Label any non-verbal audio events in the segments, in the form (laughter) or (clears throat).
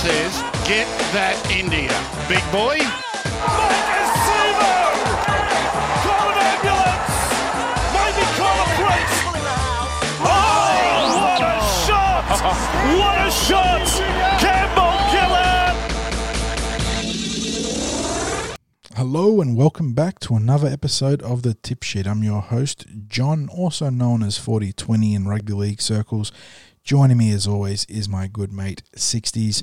says, get that India. Big boy. Call an ambulance! Maybe call a priest! Oh, what a shot! What a shot! Campbell Gillard! Hello and welcome back to another episode of the Tip Sheet. I'm your host, John, also known as 4020 in rugby league circles. Joining me as always is my good mate 60s.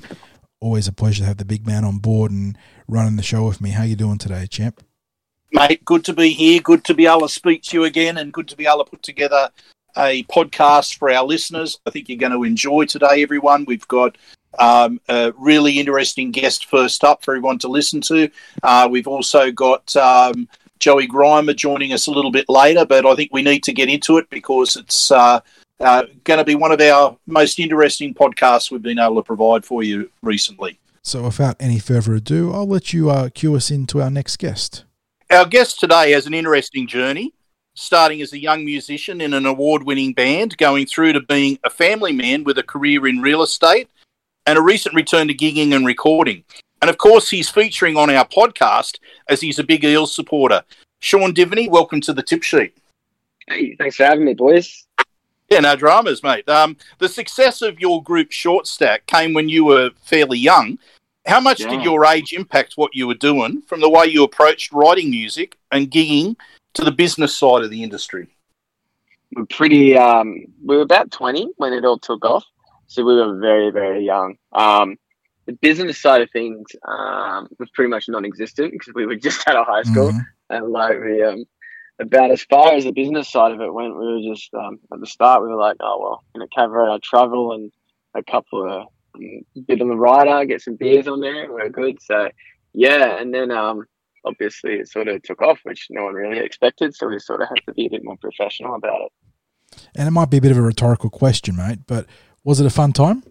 Always a pleasure to have the big man on board and running the show with me. How you doing today, champ? mate. Good to be here. Good to be able to speak to you again, and good to be able to put together a podcast for our listeners. I think you're going to enjoy today, everyone. We've got um, a really interesting guest first up for everyone to listen to. Uh, we've also got um, Joey Grima joining us a little bit later, but I think we need to get into it because it's. Uh, uh, going to be one of our most interesting podcasts we've been able to provide for you recently. So, without any further ado, I'll let you uh, cue us into our next guest. Our guest today has an interesting journey, starting as a young musician in an award winning band, going through to being a family man with a career in real estate, and a recent return to gigging and recording. And of course, he's featuring on our podcast as he's a big Eels supporter. Shaun Diviney, welcome to the tip sheet. Hey, thanks for having me, boys. Yeah, no dramas, mate. Um, the success of your group Short Stack came when you were fairly young. How much Yeah. did your age impact what you were doing from the way you approached writing music and gigging to the business side of the industry? We're pretty. Um, we were about twenty when it all took off, so we were very, very young. Um, the business side of things um, was pretty much non-existent because we were (laughs) just out of high school, Mhm. and like we um, about as far as the business side of it went, we were just um, at the start. We were like, oh well, you know, cover I travel and a couple of um, bit on the rider, get some beers on there, and we're good. So yeah, and then um, obviously it sort of took off, which no one really expected. So we sort of had to be a bit more professional about it. And it might be a bit of a rhetorical question, mate, but was it a fun time?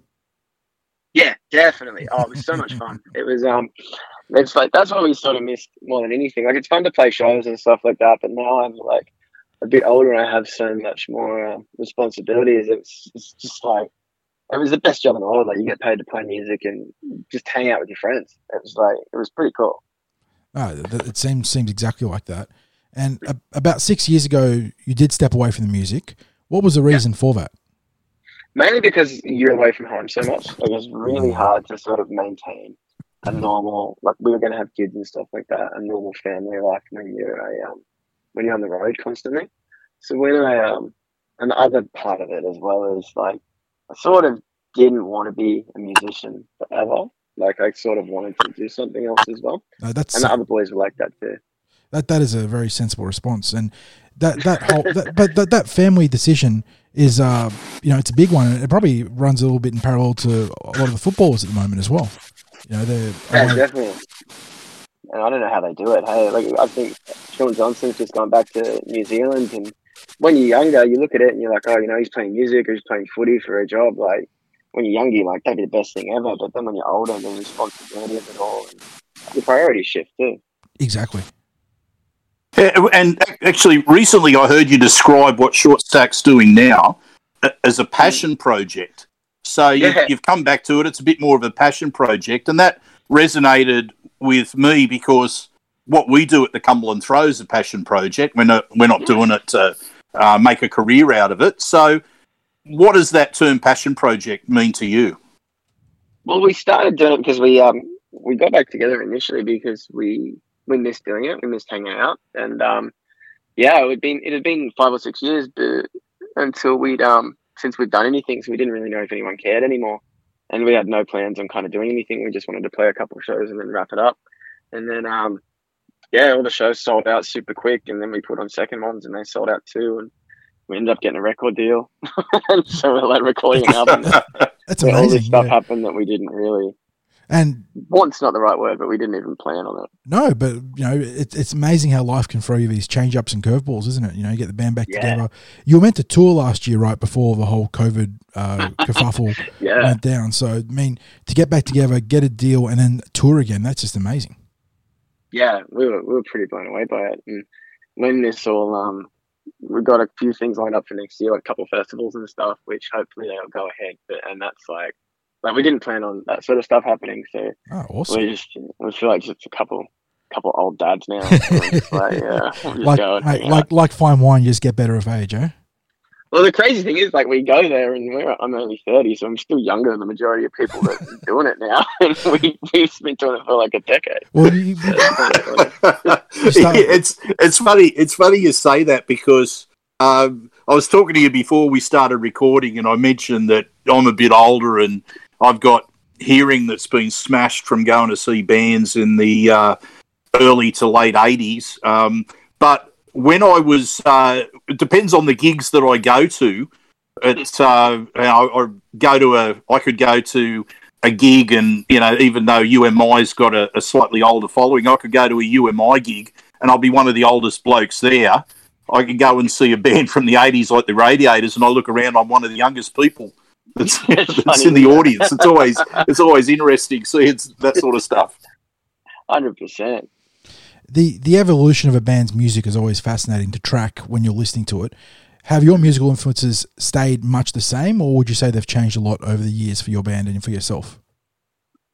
Yeah, definitely. Oh, it was so much fun. It was um, it's like that's what we sort of missed more than anything. Like it's fun to play shows and stuff like that, but now I'm like a bit older and I have so much more um, responsibilities. It's it's just like it was the best job in the world. Like you get paid to play music and just hang out with your friends. It was like it was pretty cool. Oh, it seems seems exactly like that. And about six years ago, you did step away from the music. What was the reason for that? Mainly because you're away from home so much. Like it's really hard to sort of maintain a normal like we were going to have kids and stuff like that, a normal family life when you're a um, when you're on the road constantly. So when I um and the other part of it as well is like I sort of didn't want to be a musician forever. Like I sort of wanted to do something else as well, No, that's and the other boys were like that too. that that is a very sensible response, and that that whole that, but that, that family decision is uh you know it's a big one, and it probably runs a little bit in parallel to a lot of the footballers at the moment as well. You know, they're Yeah, know- definitely. And I don't know how they do it. Hey, like I think Shaun Johnson's just gone back to New Zealand, and when you're younger, you look at it and you're like, oh, you know, he's playing music or he's playing footy for a job. Like when you're younger, you're like that'd be the best thing ever. But then when you're older, the responsibility of it all, and the priorities shift too. exactly. Yeah, and actually, recently I heard you describe what Short Stack's doing now as a passion project. So you, Yeah. you've come back to it. It's a bit more of a passion project, and that resonated with me because what we do at the Cumberland Throw is a passion project. We're not we're not doing it to uh, make a career out of it. So, what does that term passion project mean to you? Well, we started doing it because we um we got back together initially because we we missed doing it. We missed hanging out, and um yeah, it had been it had been five or six years, but until we'd um since we'd done anything, so we didn't really know if anyone cared anymore, and we had no plans on kind of doing anything. We just wanted to play a couple of shows and then wrap it up, and then um yeah, all the shows sold out super quick, and then we put on second ones and they sold out too, and we ended up getting a record deal, (laughs) and so we're like recording (laughs) an album. That's where all amazing. this stuff yeah. happened that we didn't really And want's not the right word, but we didn't even plan on it. no, but you know, it's it's amazing how life can throw you these change ups and curveballs, isn't it? You know, you get the band back Yeah. together. You were meant to tour last year, right before the whole COVID uh, (laughs) kerfuffle Yeah, went down. So, I mean, to get back together, get a deal, and then tour again, that's just amazing. yeah, we were we were pretty blown away by it. And when this all um, we got a few things lined up for next year, like a couple of festivals and stuff, which hopefully they'll go ahead. But and that's like like we didn't plan on that sort of stuff happening. So Oh, awesome. we just we feel like just a couple couple old dads now. So (laughs) we're just like, yeah, Like, going, mate, like, like fine wine, you just get better of age, eh? Well, the crazy thing is, like, we go there and we're, I'm only 30, so I'm still younger than the majority of people that are doing it now. (laughs) And we, we've been doing it for like a decade. Well, you, (laughs) So it's funny. it's it's funny. It's funny you say that because um, I was talking to you before we started recording, and I mentioned that I'm a bit older and I've got hearing that's been smashed from going to see bands in the uh, early to late '80s. Um, but when I was, uh, it depends on the gigs that I go to. It's uh, I, I go to a, I could go to a gig, and you know, even though UMI's got a, a slightly older following, I could go to a UMI gig, and I'll be one of the oldest blokes there. I could go and see a band (laughs) from the '80s like the Radiators, and I look around, I'm one of the youngest people that's, That's that's in the audience. It's always it's always interesting seeing it's that sort of stuff. 100%. the the evolution of a band's music is always fascinating to track when you're listening to it. Have your musical influences stayed much the same, or would you say they've changed a lot over the years for your band and for yourself?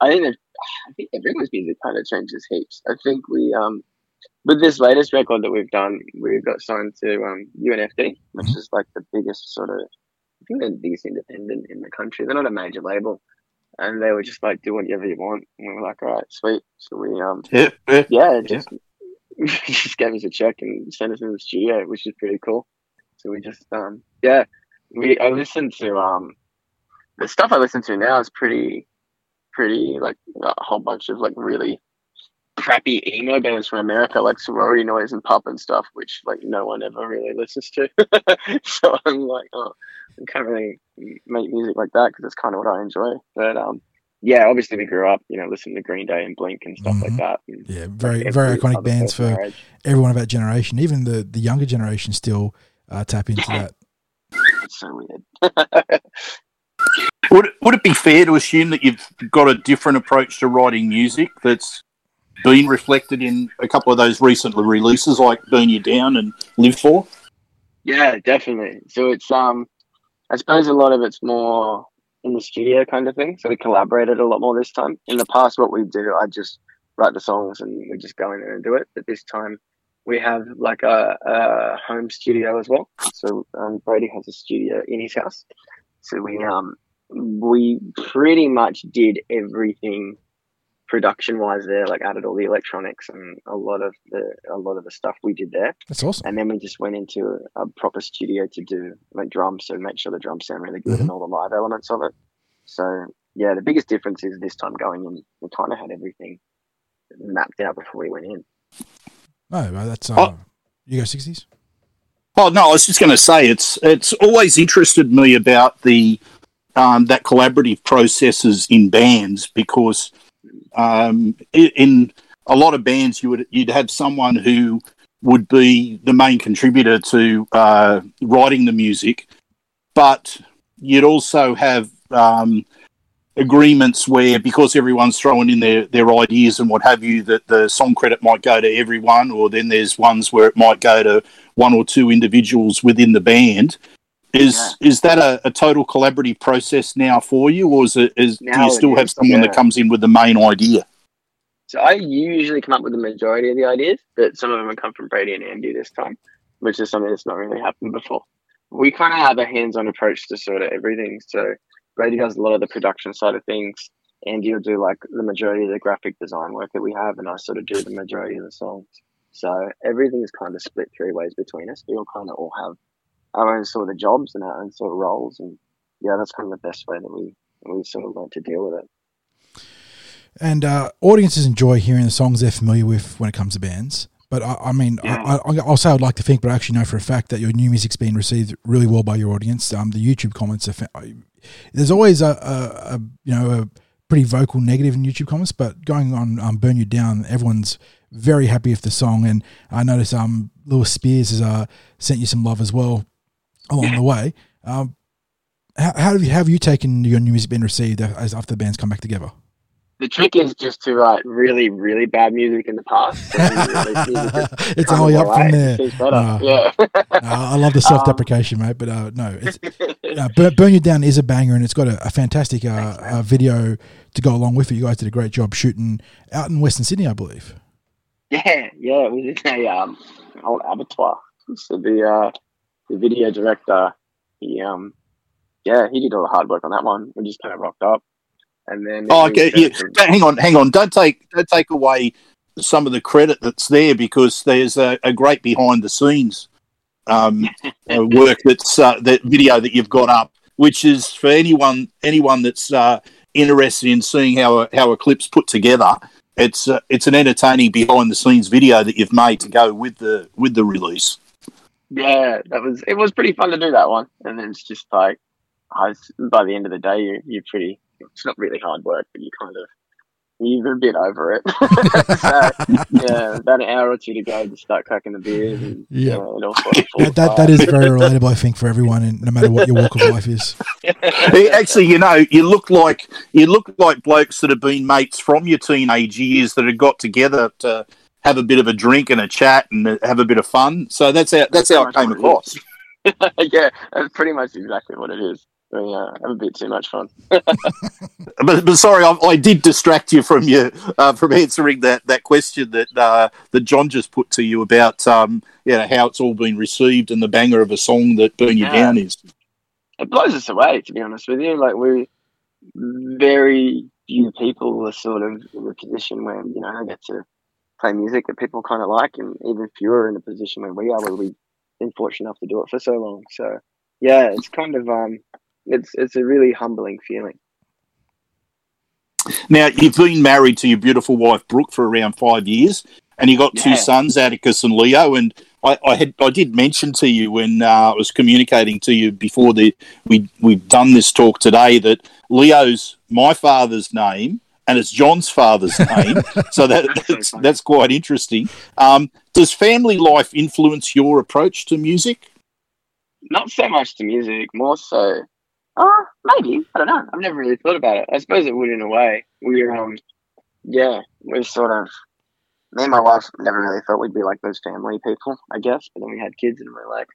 I think that, I think everyone's music kind of changes heaps. I think we, um, with this latest record that we've done, we got signed to um, UNFD, which Mhm. is like the biggest sort of, I think they're the biggest independent in the country. They're not a major label. And they were just like, do whatever you want. And we were like, all right, sweet. So we, um, Yeah, yeah. yeah, just (laughs) just gave us a check and sent us in the studio, which is pretty cool. So we just um yeah, we I listened to um the stuff I listen to now is pretty pretty like a whole bunch of like really crappy emo bands from America like sorority noise and pop and stuff, which like no one ever really listens to. (laughs) so I'm like, oh, I can't really make music like that because it's kind of what I enjoy. But um, yeah, obviously we grew up, you know, listening to Green Day and Blink and stuff Mhm. like that. And Yeah, very every very iconic bands for our age. everyone of that generation. Even the the younger generation still uh, tap into that. It's so weird. (laughs) Would would it be fair to assume that you've got a different approach to writing music that's been reflected in a couple of those recent releases, like "Burn You Down" and "Live For"? Yeah, definitely. So it's um, I suppose a lot of it's more in the studio kind of thing. So we collaborated a lot more this time. In the past, what we do, I just write the songs and we just go in there and do it. But this time, we have like a, a home studio as well. So um, Bradie has a studio in his house. So we um we pretty much did everything production wise there, like added all the electronics and a lot of the a lot of the stuff we did there That's awesome. and then we just went into a, a proper studio to do like drums and make sure the drums sound really good and all the live elements of it so yeah the biggest difference is this time going in we kind of had everything mapped out before we went in No, well, that's uh, Oh. you go sixties. Oh no, I was just going to say it's it's always interested me about the um, that collaborative processes in bands because um, in a lot of bands you would you'd have someone who would be the main contributor to uh, writing the music, but you'd also have um, agreements where because everyone's throwing in their, their ideas and what have you that the song credit might go to everyone or then there's ones where it might go to one or two individuals within the band is is that a, a total collaborative process now for you or is it is do you still have someone yeah. that comes in with the main idea so i usually come up with the majority of the ideas but some of them have come from bradie and andy this time which is something that's not really happened before we kind of have a hands-on approach to sort of everything so brady does a lot of the production side of things Andy will do like the majority of the graphic design work that we have, and I sort of do the majority of the songs. So everything is kind of split three ways between us. We all kind of all have our own sort of jobs and our own sort of roles, and yeah, that's kind of the best way that we we sort of learn to deal with it. And uh, audiences enjoy hearing the songs they're familiar with when it comes to bands. But I, I mean, Yeah. I, I, I'll say I'd like to think, but I actually know for a fact that your new music's been received really well by your audience. Um, the YouTube comments are. Fa- I- there's always a, a, a you know a pretty vocal negative in YouTube comments, but going on um, "Burn You Down," everyone's very happy with the song, and I noticed um Lewis Spears has uh, sent you some love as well along the way. Um, how, how have you have you taken your new music been received as after the band's come back together? the trick is just to write really, really bad music in the past. and then release music that's it's only up from there. It seems better. Uh, yeah. Uh, I love the (laughs) self-deprecation, mate, but uh, no, it's, (laughs) uh, Burn, You Down is a banger, and it's got a, a fantastic uh, uh, video to go along with it. You guys did a great job shooting out in Western Sydney, I believe. Yeah, yeah, it was in a um old abattoir. So the uh the video director, he um yeah, he did all the hard work on that one. We just kind of rocked up, and then Oh, okay. Yeah. Hang on, hang on. Don't take don't take away some of the credit that's there because there's a, a great behind the scenes um, (laughs) uh, work that's uh, that video that you've got up, which is for anyone anyone that's uh, interested in seeing how a, how a clip's put together. It's uh, it's an entertaining behind the scenes video that you've made to go with the with the release. Yeah, that was it was pretty fun to do that one, and then it's just like I was, by the end of the day, you you're pretty. It's not really hard work, but you kind of you're a bit over it. (laughs) so, yeah, about an hour or two to go to start cracking the beers. And, Yeah. yeah, it all sort of falls That, that, that is very relatable, I think, for everyone, and no matter what your walk of life is. (laughs) Actually, you know, you look like you look like blokes that have been mates from your teenage years that have got together to have a bit of a drink and a chat and have a bit of fun. So that's how that's how it came across. (laughs) yeah, that's pretty much exactly what it is. We uh, have a bit too much fun. (laughs) But, but sorry, I, I did distract you from you uh, from answering that, that question that uh, that John just put to you about um, you know how it's all been received and the banger of a song that "Burn You Yeah. Down" is. It blows us away, to be honest with you. Like we, very few people are sort of in a position where you know they get to play music that people kind of like, and even fewer in a position where we are, where we've been fortunate enough to do it for so long. So yeah, it's kind of um, it's it's a really humbling feeling. Now you've been married to your beautiful wife Brooke for around five years, and you got two sons, Atticus and Leo. And I, I had I did mention to you when uh, I was communicating to you before the we we've done this talk today that Leo's my father's name and it's John's father's (laughs) name, so that That's that's, quite interesting. Um, does family life influence your approach to music? Not so much to music, more so. Uh, maybe I don't know. I've never really thought about it. I suppose it would in a way. We're um, yeah, we're sort of. Me and my wife never really thought we'd be like those family people, I guess. But then we had kids, and we're like,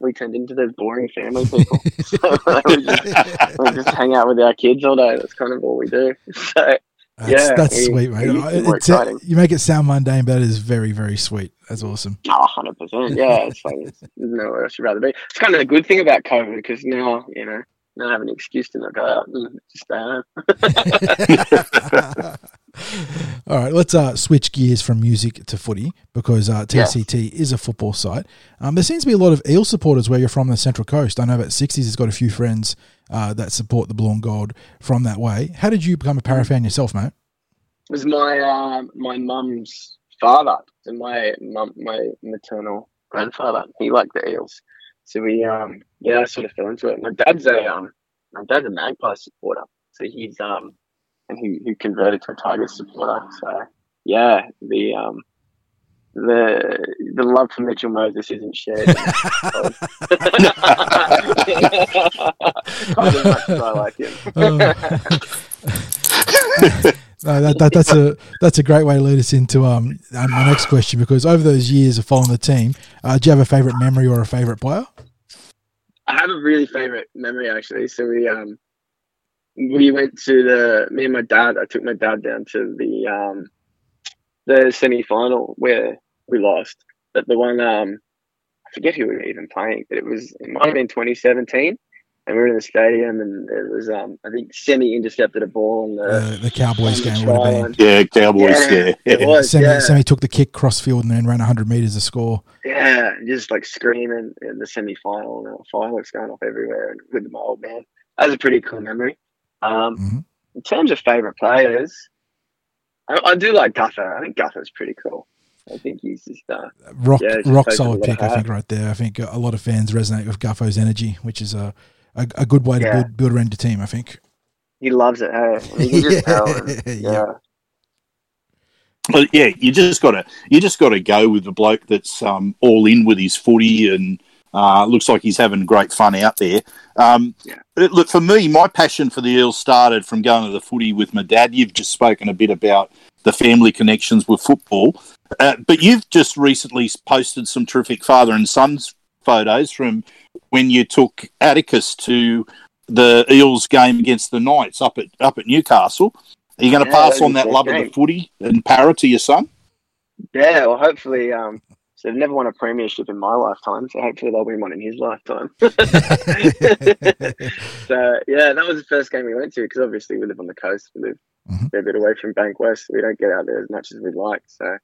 we turned into those boring family people. (laughs) so we, just, we just hang out with our kids all day. That's kind of all we do. (laughs) So That's, Yeah, that's we- sweet, mate. we used to be more It's, exciting. you make it sound mundane, but it is very, very sweet. That's awesome. Oh, 100%. Yeah, it's like, it's, nowhere else you'd rather be. It's kind of a good thing about COVID because now, you know, now I have an excuse to not go out and just stay home. (laughs) (laughs) (laughs) All right, let's uh, switch gears from music to footy because uh, TCT is a football site. Um, there seems to be a lot of eel supporters where you're from the Central Coast. I know about 60s has got a few friends uh, that support the Blue and Gold from that way. How did you become a Parra fan yourself, mate? It was my uh, my mum's father and my mum, my maternal grandfather. He liked the eels, so we um yeah I sort of fell into it. My dad's a um my dad's a Magpie supporter, so he's um and he, he converted to a Tigers supporter. So yeah, the um the the love for Mitchell Moses isn't shared. (laughs) Quite as much as I like him. (laughs) No, that, that, that's a that's a great way to lead us into um uh, my next question because over those years of following the team, uh, do you have a favourite memory or a favourite player? I have a really favorite memory actually. So we um we went to the me and my dad. I took my dad down to the um the semi final where we lost, but the one um I forget who we were even playing, but it was it might have been 2017, and we were in the stadium and it was um I think semi intercepted a ball and the, Uh, the Cowboys on the game would have been. Yeah, Cowboys. Yeah, Yeah, it (laughs) was. Semi, yeah. Semi took the kick cross field and then ran 100 metres to score. Yeah, just like screaming in the semi final and fireworks going off everywhere and with my old man. That was a pretty cool memory. Um, Mhm. In terms of favourite players, I, I do like Gutho. I think Gutho's pretty cool. I think he's just uh, Rock, Yeah, it's rock solid pick, I think, right there. I think a lot of fans resonate with Gutho's energy, which is a a, a good way to Yeah. build, build around your team. I think. he loves it. Hey, (laughs) you just Yeah. yeah. Well, yeah, you just got to you just got to go with the bloke that's um, all in with his footy and Uh, looks like he's having great fun out there. Um, Yeah. Look, for me, my passion for the Eels started from going to the footy with my dad. You've just spoken a bit about the family connections with football, uh, but you've just recently posted some terrific father and sons photos from when you took Atticus to the Eels game against the Knights up at up at Newcastle. Are you going to Yeah, pass on that love of the footy and Parra to your son? Yeah, well, hopefully, um, they've never won a premiership in my lifetime, so hopefully they'll win one in his lifetime. (laughs) (laughs) so yeah, that was the first game we went to because obviously we live on the coast, we live Mhm. a bit away from Bankwest, we don't get out there as much as we'd like. So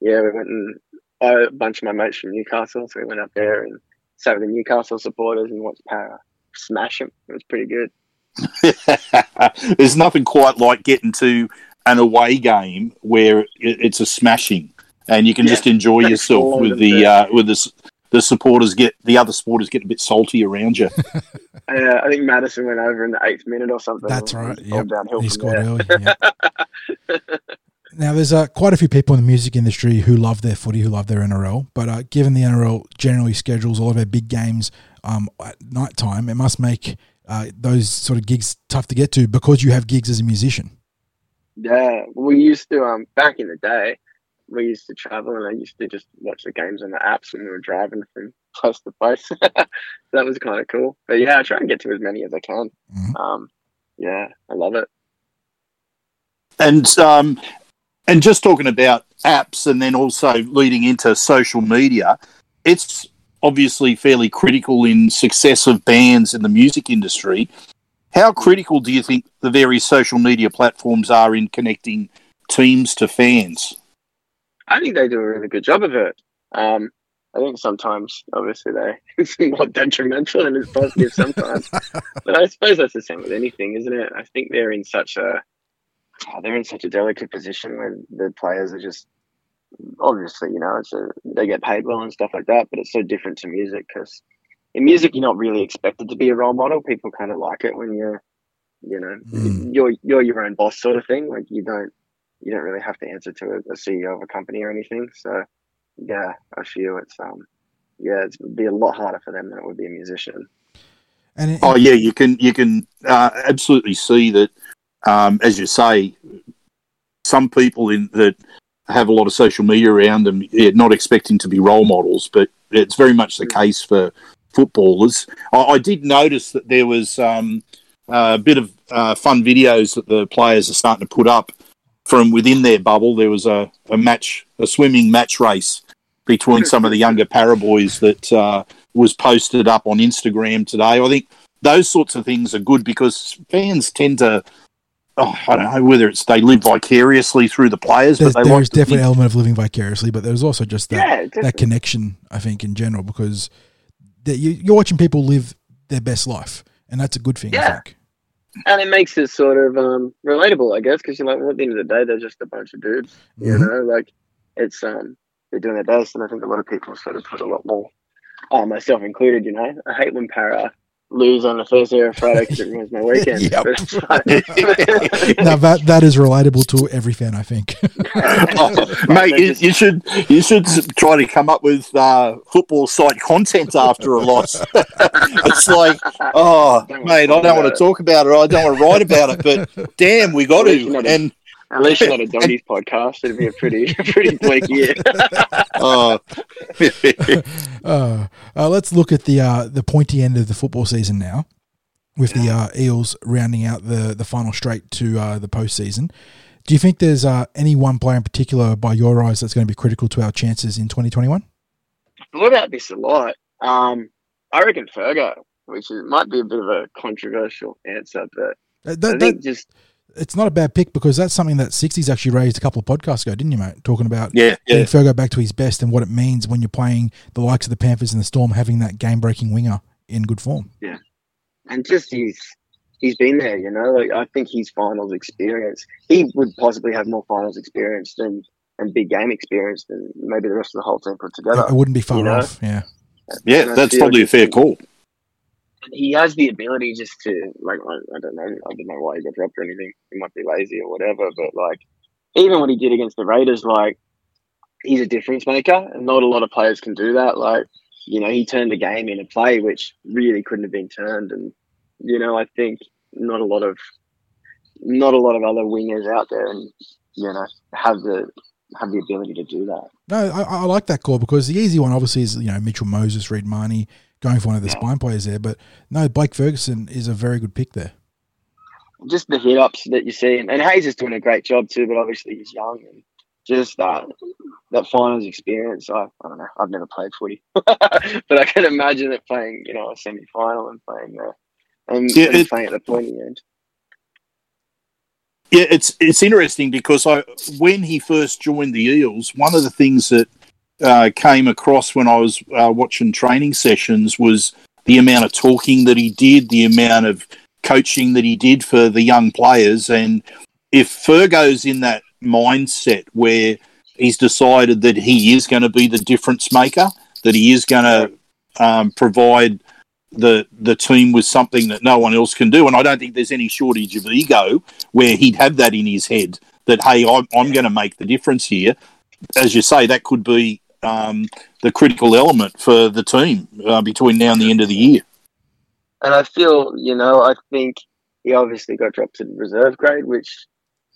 yeah, we went and a bunch of my mates from Newcastle, so we went up there and sat with the Newcastle supporters and watched Parra smash them. It was pretty good. (laughs) There's nothing quite like getting to an away game where it's a smashing, and you can Yeah. just enjoy yourself with the uh, with the the supporters get the other supporters get a bit salty around you. (laughs) Uh, I think Madison went over in the eighth minute or something. That's right. all Yep. downhill He scored there. early. Yeah. (laughs) now, there's uh, quite a few people in the music industry who love their footy, who love their NRL. But uh, given the NRL generally schedules all of their big games um, at night time, it must make uh, those sort of gigs tough to get to because you have gigs as a musician. Yeah, we used to um back in the day, we used to travel and I used to just watch the games on the apps when we were driving from (laughs) place to place. (laughs) that was kind of cool. But yeah, I try and get to as many as I can. Mhm. Um, yeah, I love it. And um, and just talking about apps, and then also leading into social media, it's obviously fairly critical in success of bands in the music industry. How critical do you think the various social media platforms are in connecting teams to fans? I think they do a really good job of it. Um, I think sometimes, obviously, they (laughs) it's more detrimental than it's positive sometimes. (laughs) but I suppose that's the same with anything, isn't it? I think they're in such a oh, they're in such a delicate position where the players are just obviously, you know, it's a, they get paid well and stuff like that. But it's so different to music because in music you're not really expected to be a role model. People kind of like it when you're, you know, Mm. you're you're your own boss sort of thing. Like you don't you don't really have to answer to a, a CEO of a company or anything. So yeah, I feel it's um yeah, it's, it'd be a lot harder for them than it would be a musician. And it, Oh yeah, you can you can uh, absolutely see that. Um, as you say, some people in that have a lot of social media around them, yeah, not expecting to be role models, but it's very much the case for footballers. I, I did notice that there was um, a bit of uh, fun videos that the players are starting to put up from within their bubble. There was a, a match, a swimming match race between some of the younger Parra boys that uh, was posted up on Instagram today. I think those sorts of things are good because fans tend to. Oh, I don't know whether it's they live vicariously through the players, there's, but they there like definitely an element of living vicariously, but there's also just that yeah, that connection. I think in general because you, you're watching people live their best life, and that's a good thing. I think. And it makes it sort of um relatable, I guess, because you're like, well, at the end of the day, they're just a bunch of dudes, you Mhm. know, like it's um they're doing their best, and I think a lot of people sort of put a lot more, uh, myself included, you know, I hate when Parra lose on a Thursday or a Friday because it ruins my weekend. (laughs) Yep. But it's like- now that that is relatable to every fan, I think. (laughs) Oh, mate, you, you should you should try to come up with uh, football site content after a loss. (laughs) it's like, oh, mate, I don't want to talk about it. I don't want to write about it, but damn, we got to. And Unless you're not a (laughs) doggies podcast, it'd be a pretty (laughs) pretty bleak year. (laughs) oh, uh, uh, let's look at the uh, the pointy end of the football season now, with the uh, Eels rounding out the the final straight to uh, the postseason. Do you think there's uh, any one player in particular, by your eyes, that's going to be critical to our chances in 2021? I thought about this a lot. Um, I reckon Fergo, which is, might be a bit of a controversial answer, but Uh, I think that, just it's not a bad pick because that's something that 60s actually raised a couple of podcasts ago, didn't you, mate? Talking about yeah, getting yeah. Fergo back to his best and what it means when you're playing the likes of the Panthers and the Storm, having that game breaking winger in good form. Yeah. And just he's he's been there, you know. Like I think his finals experience, he would possibly have more finals experience than and big game experience than maybe the rest of the whole team put together. It wouldn't be far you know? off. Yeah. Yeah, And that's probably a fair call. He has the ability just to like I, I don't know I don't know why he got dropped or anything. He might be lazy or whatever, but like even what he did against the Raiders, like he's a difference maker, and not a lot of players can do that. Like you know, he turned the game into play, which really couldn't have been turned. And you know, I think not a lot of not a lot of other wingers out there, and you know, have the have the ability to do that. No, I, I like that call because the easy one obviously is you know Mitchell Moses, Reed Mahoney going for one of the spine players there, but no, Blake Ferguson is a very good pick there. Just the hit ups that you see, and Haze is doing a great job too. But obviously he's young, and just that that finals experience. I, I don't know. I've never played footy, (laughs) but I can imagine it playing you know a semi final and playing there and, Yeah, and it- playing at the pointy end. Yeah, it's it's interesting because I when he first joined the Eels, one of the things that uh, came across when I was uh, watching training sessions was the amount of talking that he did, the amount of coaching that he did for the young players, and if Fergo's in that mindset where he's decided that he is going to be the difference maker, that he is going to um, provide the the team with something that no one else can do, and I don't think there's any shortage of ego where he'd have that in his head that hey, I'm, I'm going to make the difference here. As you say, that could be um, the critical element for the team uh, between now and the end of the year. And I feel, you know, I think he obviously got dropped to reserve grade, which,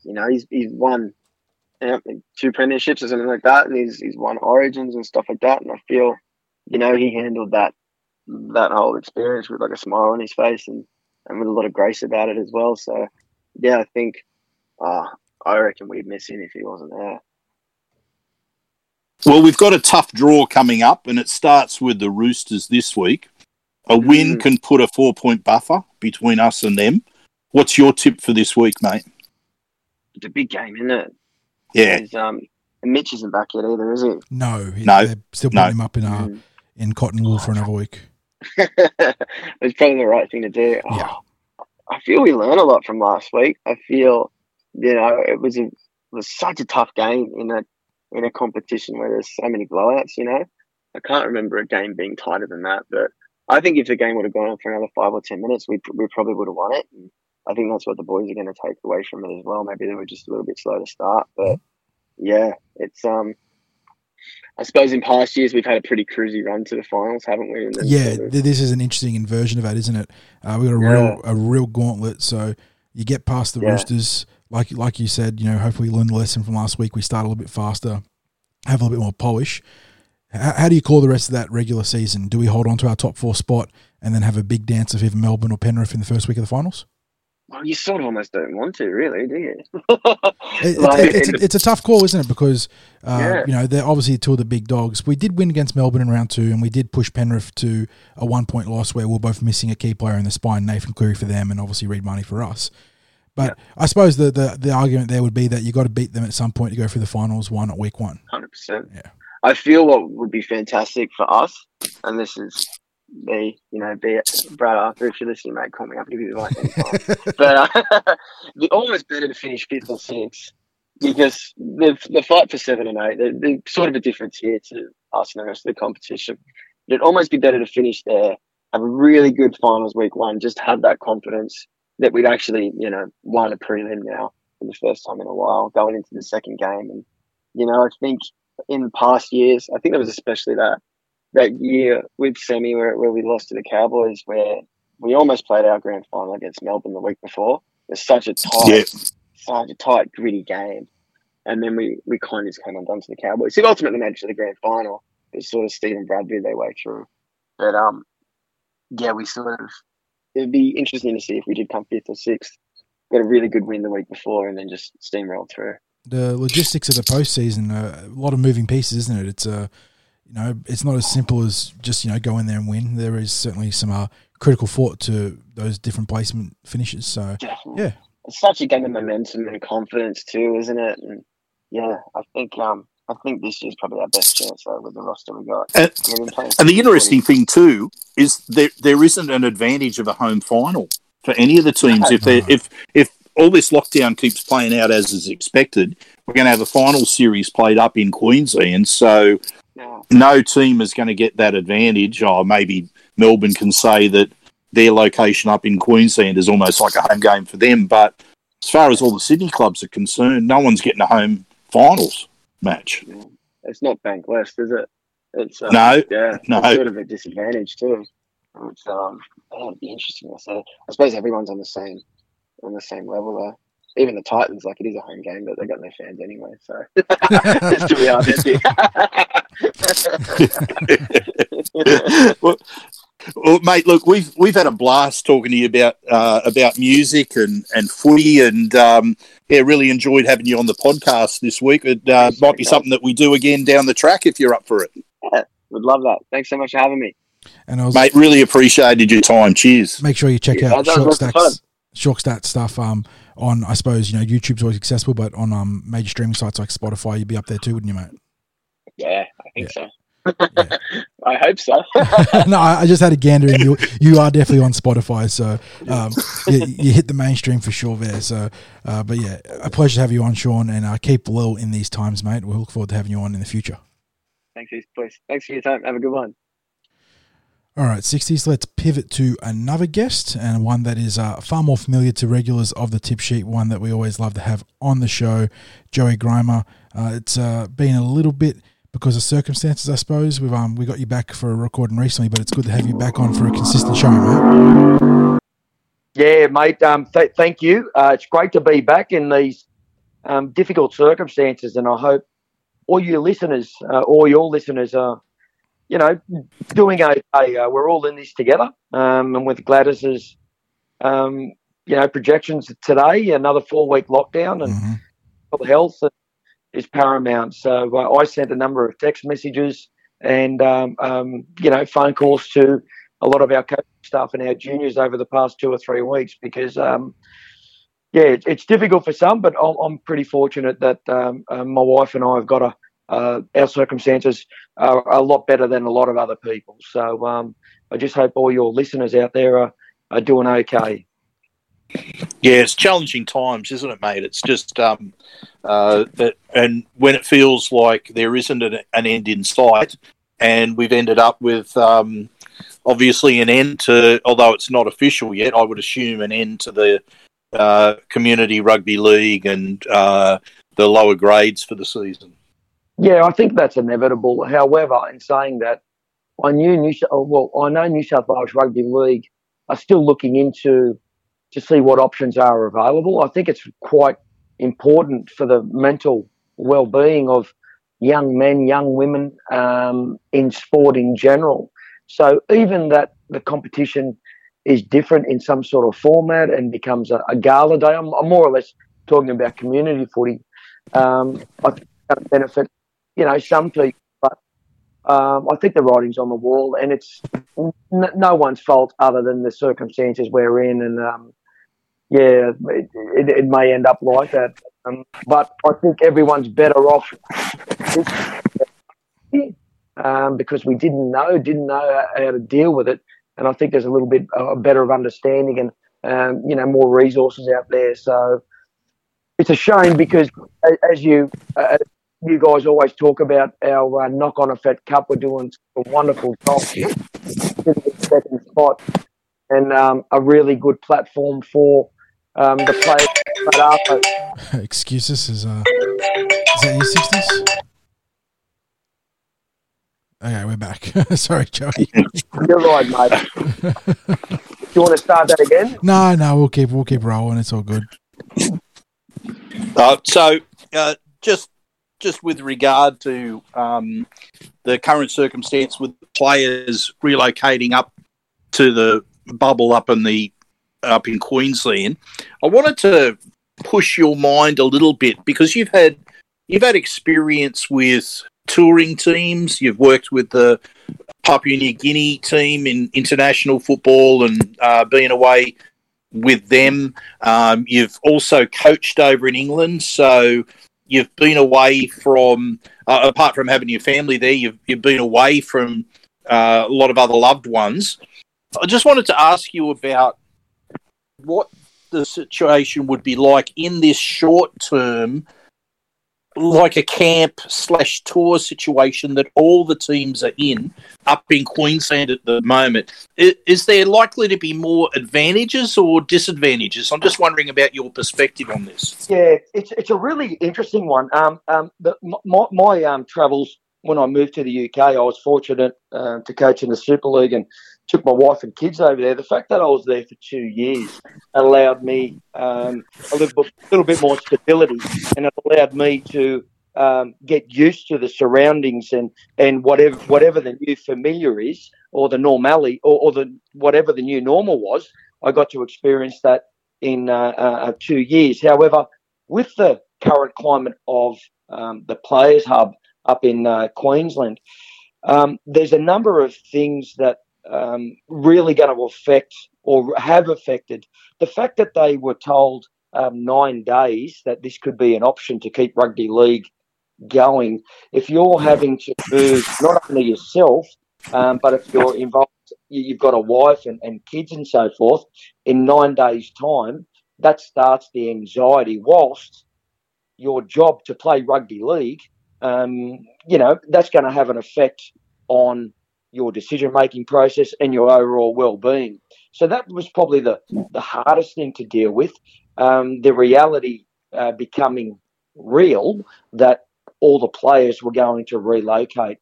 you know, he's he's won you know, two premierships or something like that, and he's he's won origins and stuff like that. And I feel, you know, he handled that that whole experience with like a smile on his face and and with a lot of grace about it as well. So, yeah, I think, uh, I reckon we'd miss him if he wasn't there. Well, we've got a tough draw coming up, and it starts with the Roosters this week. A win Mm. can put a four point buffer between us and them. What's your tip for this week, mate? It's a big game, isn't it? Yeah, um, and Mitch isn't back yet either, is he? No, he- No. they're still No. putting him up in uh, Mm. in cotton wool for another week. (laughs) it's probably the right thing to do. Oh, Yeah. I feel we learned a lot from last week. I feel, you know, it was a it was such a tough game in a in a competition where there's so many blowouts. You know, I can't remember a game being tighter than that. But I think if the game would have gone on for another five or ten minutes, we we probably would have won it. And I think that's what the boys are going to take away from it as well. Maybe they were just a little bit slow to start, but yeah, it's um. I suppose in past years we've had a pretty cruisy run to the finals, haven't we? And Yeah, sort of- this is an interesting inversion of that, isn't it? Uh, we got a Yeah. real a real gauntlet. So you get past the Yeah. Roosters, like like you said. You know, hopefully we learn the lesson from last week. We start a little bit faster, have a little bit more polish. How, how do you call the rest of that regular season? Do we hold on to our top four spot and then have a big dance of either Melbourne or Penrith in the first week of the finals? Well, you sort of almost don't want to, really, do you? (laughs) It, Like, it's, it's, a, it's a tough call, isn't it? Because uh, Yeah. you know they're obviously two of the big dogs. We did win against Melbourne in round two, and we did push Penrith to a one point loss where we are both missing a key player in the spine, Nathan Cleary for them, and obviously Reed Mahoney for us. But I suppose the, the the argument there would be that you got to beat them at some point to go through the finals. One at week one. Hundred percent. Yeah. I feel what would be fantastic for us, and this is me, you know, be it Brad Arthur. If you're listening, mate, call me up if you like. (laughs) but uh, (laughs) the almost better to finish fifth or sixth because the the fight for seven and eight, they're, they're sort of a difference here to us and the rest of the competition. It'd almost be better to finish there, have a really good finals week one, just have that confidence that we'd actually, you know, won a prelim now for the first time in a while, going into the second game. And, you know, I think in past years, I think there was especially that that year with semi where, where we lost to the Cowboys, where we almost played our grand final against Melbourne the week before. It was such a tight, Yeah. such a tight, gritty game. And then we, we kind of just came undone to the Cowboys. It ultimately made it to the grand final. It was sort of Brad did their way through. But um, yeah, we sort of it'd be interesting to see if we did come fifth or sixth. Got a really good win the week before, and then just steamroll through. The logistics of the postseason, uh, a lot of moving pieces, isn't it? It's uh, you know, it's not as simple as just you know go in there and win. There is certainly some uh, critical thought to those different placement finishes. So Definitely. yeah, It's such a game of momentum and confidence too, isn't it? And yeah, I think um, I think this year's probably our best chance though with the roster we got. And- And the interesting 40. thing too is there there isn't an advantage of a home final for any of the teams. If they if if all this lockdown keeps playing out as is expected, we're going to have a final series played up in Queensland. So Yeah. no team is going to get that advantage. Or maybe Melbourne can say that their location up in Queensland is almost like a home game for them. But as far as all the Sydney clubs are concerned, no one's getting a home finals match. It's not Bankwest, is it? It's uh, No, yeah, no. it's sort of a disadvantage too. It's um, yeah, it'd be interesting. So I suppose everyone's on the same on the same level there. Even the Titans, like it is a home game, but they've got no fans anyway, so it's too hard to (laughs) (laughs) well, well, mate, look, we've we've had a blast talking to you about uh, about music and and footy, and um, yeah, really enjoyed having you on the podcast this week. It uh, might be something that we do again down the track if you're up for it, Yeah, Would love that. Thanks so much for having me. And I was mate. Really appreciated your time. Cheers. make sure you check Yeah, out that was Short lots. Stats, Short Stack stuff. Um, on I suppose you know YouTube's always accessible, but on um major streaming sites like Spotify, you'd be up there too, wouldn't you, mate? Yeah, I think so. Yeah. (laughs) I hope so. (laughs) no, I I just had a gander, and you you are definitely on Spotify, so um, you, you hit the mainstream for sure there. So, uh, but yeah, a pleasure to have you on, Shaun, and uh, keep well in these times, mate. We'll look forward to having you on in the future. Thanks, please. Thanks for your time. Have a good one. All right, 60s, let's pivot to another guest and one that is uh, far more familiar to regulars of the tip sheet, one that we always love to have on the show, Joey Grima. Uh, it's uh, been a little bit because of circumstances, I suppose. We've um, we got you back for a recording recently, but it's good to have you back on for a consistent show, mate. Yeah, mate. Um, th- thank you. Uh, it's great to be back in these um, difficult circumstances, and I hope all you listeners, uh, all your listeners, are, you know, doing okay. Uh, we're all in this together, um, and with Gladys's, um, you know, projections today, another four-week lockdown, and Mhm. mental health is paramount. So uh, I sent a number of text messages and um, um, you know phone calls to a lot of our coaching staff and our juniors over the past two or three weeks because um, yeah, it, it's difficult for some, but I'm, pretty fortunate that uh, my wife and I have got a uh, our circumstances are a lot better than a lot of other people. So um, I just hope all your listeners out there are, are doing okay. Yeah, it's challenging times, isn't it, mate? It's just um, uh, that, and when it feels like there isn't an, an end in sight, and we've ended up with um, obviously an end to, although it's not official yet, I would assume an end to the uh, community rugby league and uh, the lower grades for the season. Yeah, I think that's inevitable. However, in saying that, I knew New well, I know New South Wales Rugby League are still looking into to see what options are available. I think it's quite important for the mental well-being of young men, young women um, in sport in general. So even that the competition is different in some sort of format and becomes a, a gala day. I'm, I'm more or less talking about community footy. Um, I think that benefit, you know, some people, but um, I think the writing's on the wall, and it's n- no one's fault other than the circumstances we're in, and um, yeah, it, it, it may end up like that. Um, but I think everyone's better off um, because we didn't know, didn't know how to deal with it, and I think there's a little bit uh, better of understanding and um, you know more resources out there. So it's a shame because as you uh, you guys always talk about our uh, knock on effect cup, we're doing a wonderful job second spot and um, a really good platform for um, the players. But after, (laughs) Excuses is uh, is that your sixties? Okay, we're back. (laughs) Sorry, Joey. you're right, mate. (laughs) Do you want to start that again? no, no, we'll keep we'll keep rolling. It's all good. Uh, so, uh, just just with regard to um, the current circumstance with players relocating up to the bubble up in the up in Queensland, I wanted to push your mind a little bit because you've had you've had experience with touring teams. You've worked with the Papua New Guinea team in international football and uh, been away with them. Um, you've also coached over in England, so you've been away from, uh, apart from having your family there, you've, you've been away from uh, a lot of other loved ones. I just wanted to ask you about what the situation would be like in this short term, like a camp slash tour situation that all the teams are in up in Queensland at the moment. I- Is there likely to be more advantages or disadvantages? I'm just wondering about your perspective on this. Yeah, it's it's a really interesting one. Um, um, the, my my um, travels when I moved to the UK, I was fortunate uh, to coach in the Super League and took my wife and kids over there. The fact that I was there for two years allowed me um, a little bit, little bit more stability, and it allowed me to um, get used to the surroundings and, and whatever whatever the new familiar is, or the normality, or, or the whatever the new normal was. I got to experience that in uh, uh, two years. However, with the current climate of um, the Players Hub up in uh, Queensland, um, there's a number of things that um, really going to affect or have affected the fact that they were told um, nine days that this could be an option to keep rugby league going. If you're having to move not only yourself, um, but if you're involved, you've got a wife and, and kids and so forth, in nine days' time, that starts the anxiety. Whilst your job to play rugby league, um, you know, that's going to have an effect on your decision making process and your overall well being. So that was probably the, the hardest thing to deal with. Um, the reality uh, becoming real that all the players were going to relocate.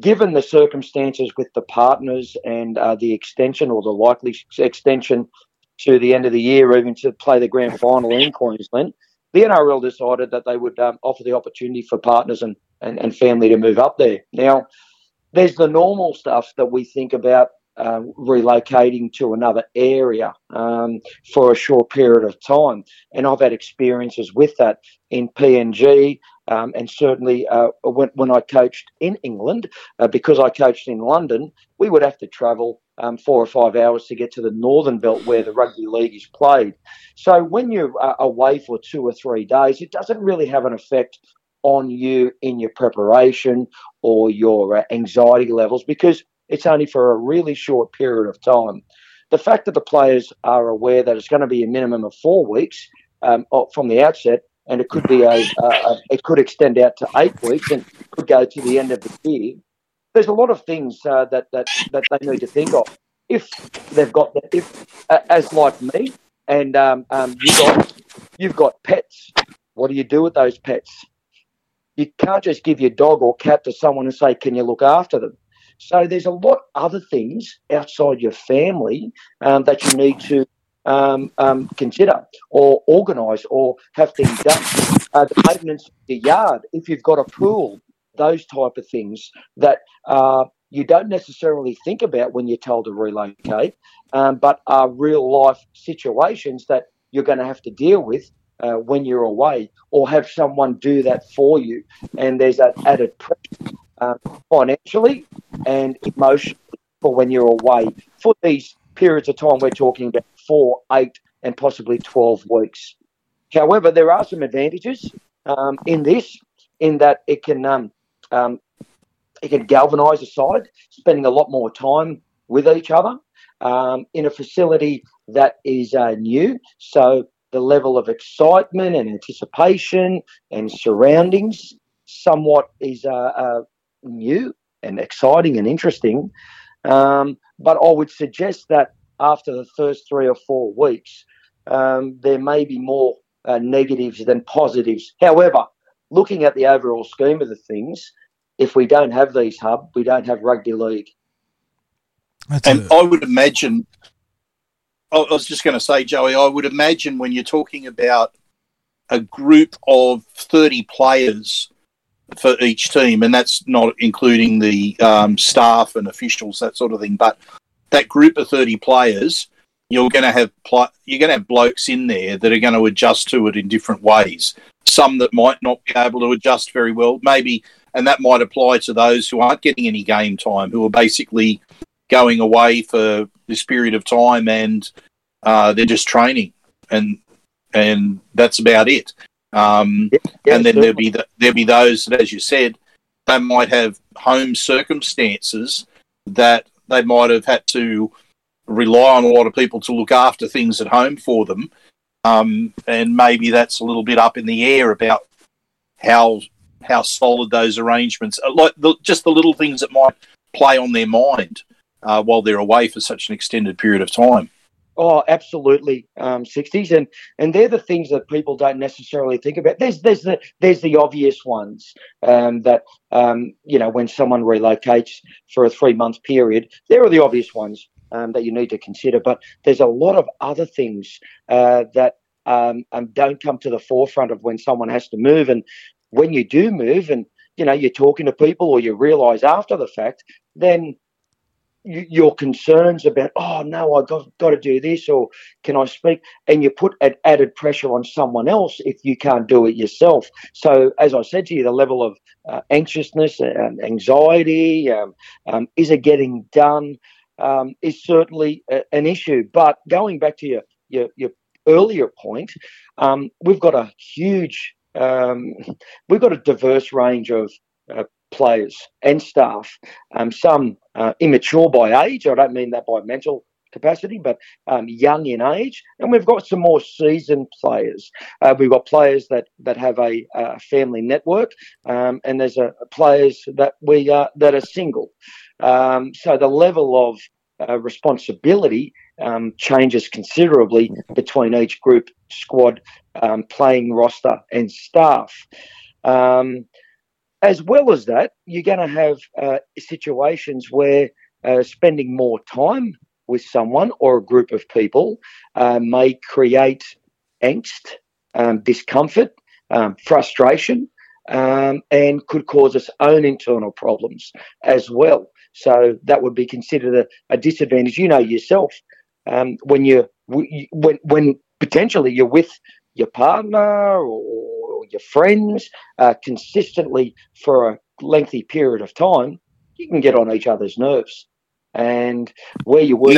Given the circumstances with the partners and uh, the extension or the likely extension to the end of the year, even to play the grand final in Queensland, the NRL decided that they would um, offer the opportunity for partners and, and, and family to move up there. Now, there's the normal stuff that we think about um, relocating to another area um, for a short period of time. And I've had experiences with that in PNG. Um, and certainly uh, when, when, I coached in England, uh, because I coached in London, we would have to travel um, four or five hours to get to the northern belt where the rugby league is played. So when you're uh, away for two or three days, it doesn't really have an effect on you in your preparation or your uh, anxiety levels because it's only for a really short period of time. The fact that the players are aware that it's going to be a minimum of four weeks um, from the outset, and it could be a, it could extend out to eight weeks and could go to the end of the year. There's a lot of things uh, that that that they need to think of. If they've got if uh, as like me and um, um, you got you've got pets, what do you do with those pets? You can't just give your dog or cat to someone and say, "Can you look after them?" So there's a lot other things outside your family um, that you need to um, um, consider or organise or have things done. Uh, the maintenance of your yard, if you've got a pool, those type of things that uh, you don't necessarily think about when you're told to relocate, um, but are real life situations that you're going to have to deal with uh, when you're away or have someone do that for you. And there's that added pressure uh, financially and emotionally for when you're away for these periods of time we're talking about four, eight, and possibly 12 weeks. However, there are some advantages um, in this, in that it can um, um, it can galvanise a side, spending a lot more time with each other um, in a facility that is uh, new. So the level of excitement and anticipation and surroundings somewhat is uh, uh, new and exciting and interesting. Um, but I would suggest that after the first three or four weeks, um, there may be more uh, negatives than positives. However, looking at the overall scheme of the things, if we don't have these hubs, we don't have rugby league. That's and a- I would imagine I was just going to say, Joey, I would imagine when you're talking about a group of 30 players for each team, and that's not including the um, staff and officials, that sort of thing, but that group of 30 players, you're going to have pl- you're going to have blokes in there that are going to adjust to it in different ways. Some that might not be able to adjust very well, maybe, and that might apply to those who aren't getting any game time, who are basically going away for this period of time and uh, they're just training and and that's about it. Um, yeah, and then there'll be the, there'll be those that, as you said, they might have home circumstances that they might have had to rely on a lot of people to look after things at home for them. Um, and maybe that's a little bit up in the air about how how solid those arrangements, are like the, just the little things that might play on their mind uh, while they're away for such an extended period of time. Oh, absolutely, um, sixties, and and they're the things that people don't necessarily think about. There's there's the there's the obvious ones um, that um, you know when someone relocates for a three month period. There are the obvious ones um, that you need to consider, but there's a lot of other things uh, that um, don't come to the forefront of when someone has to move, and when you do move, and you know you're talking to people or you realise after the fact, then your concerns about, oh no, I got got to do this, or can I speak? And you put an added pressure on someone else if you can't do it yourself. So, as I said to you, the level of uh, anxiousness and anxiety, um, um, is it getting done, um, is certainly a, an issue. But going back to your your, your earlier point, um, we've got a huge, um, we've got a diverse range of uh, players and staff, um, some uh, immature by age. I don't mean that by mental capacity, but um, young in age. And we've got some more seasoned players. Uh, we've got players that that have a, a family network, um, and there's a, players that we uh, that are single. Um, so the level of uh, responsibility um, changes considerably between each group, squad, um, playing roster, and staff. As well as that, you're going to have uh, situations where uh, spending more time with someone or a group of people uh, may create angst, um, discomfort, um, frustration, um, and could cause us own internal problems as well. So that would be considered a, a disadvantage. You know yourself um, when you when when potentially you're with your partner or your friends uh, consistently for a lengthy period of time, you can get on each other's nerves. And where you work,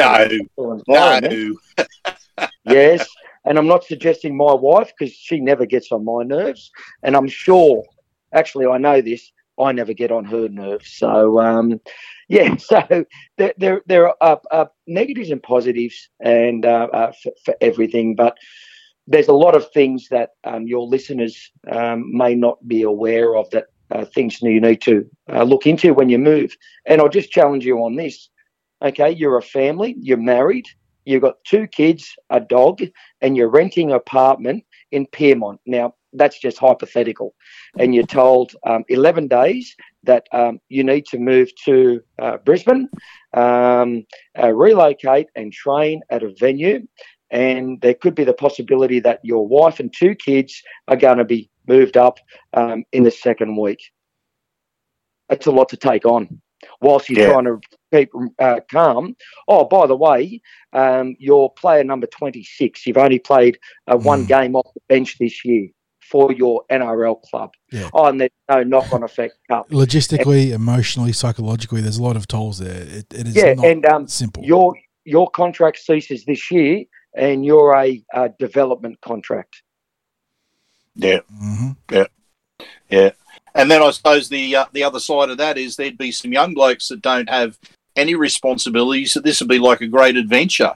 no, no. (laughs) yes. And I'm not suggesting my wife because she never gets on my nerves, and I'm sure, actually, I know this. I never get on her nerves. So, um, yeah, (laughs) so there, there, there are uh, negatives and positives and uh, uh, for, for, everything. But there's a lot of things that um, your listeners um, may not be aware of that uh, things you need to uh, look into when you move. And I'll just challenge you on this. Okay, you're a family, you're married, you've got two kids, a dog, and you're renting an apartment in Pyrmont. Now, that's just hypothetical. And you're told um, 11 days that um, you need to move to uh, Brisbane, um, uh, relocate and train at a venue and there could be the possibility that your wife and two kids are going to be moved up um, in the second week. That's a lot to take on whilst you're yeah. trying to keep uh, calm. Oh, by the way, um, your player number 26, you've only played uh, one mm. game off the bench this year for your NRL club. Yeah. Oh, and there's no knock on effect. Cup. Logistically, and, emotionally, psychologically, there's a lot of tolls there. it, it is yeah, not and, um, simple. Your, your contract ceases this year and you're a, a development contract. Yeah, mm-hmm. yeah, yeah. And then I suppose the uh, the other side of that is there'd be some young blokes that don't have any responsibilities. So this would be like a great adventure.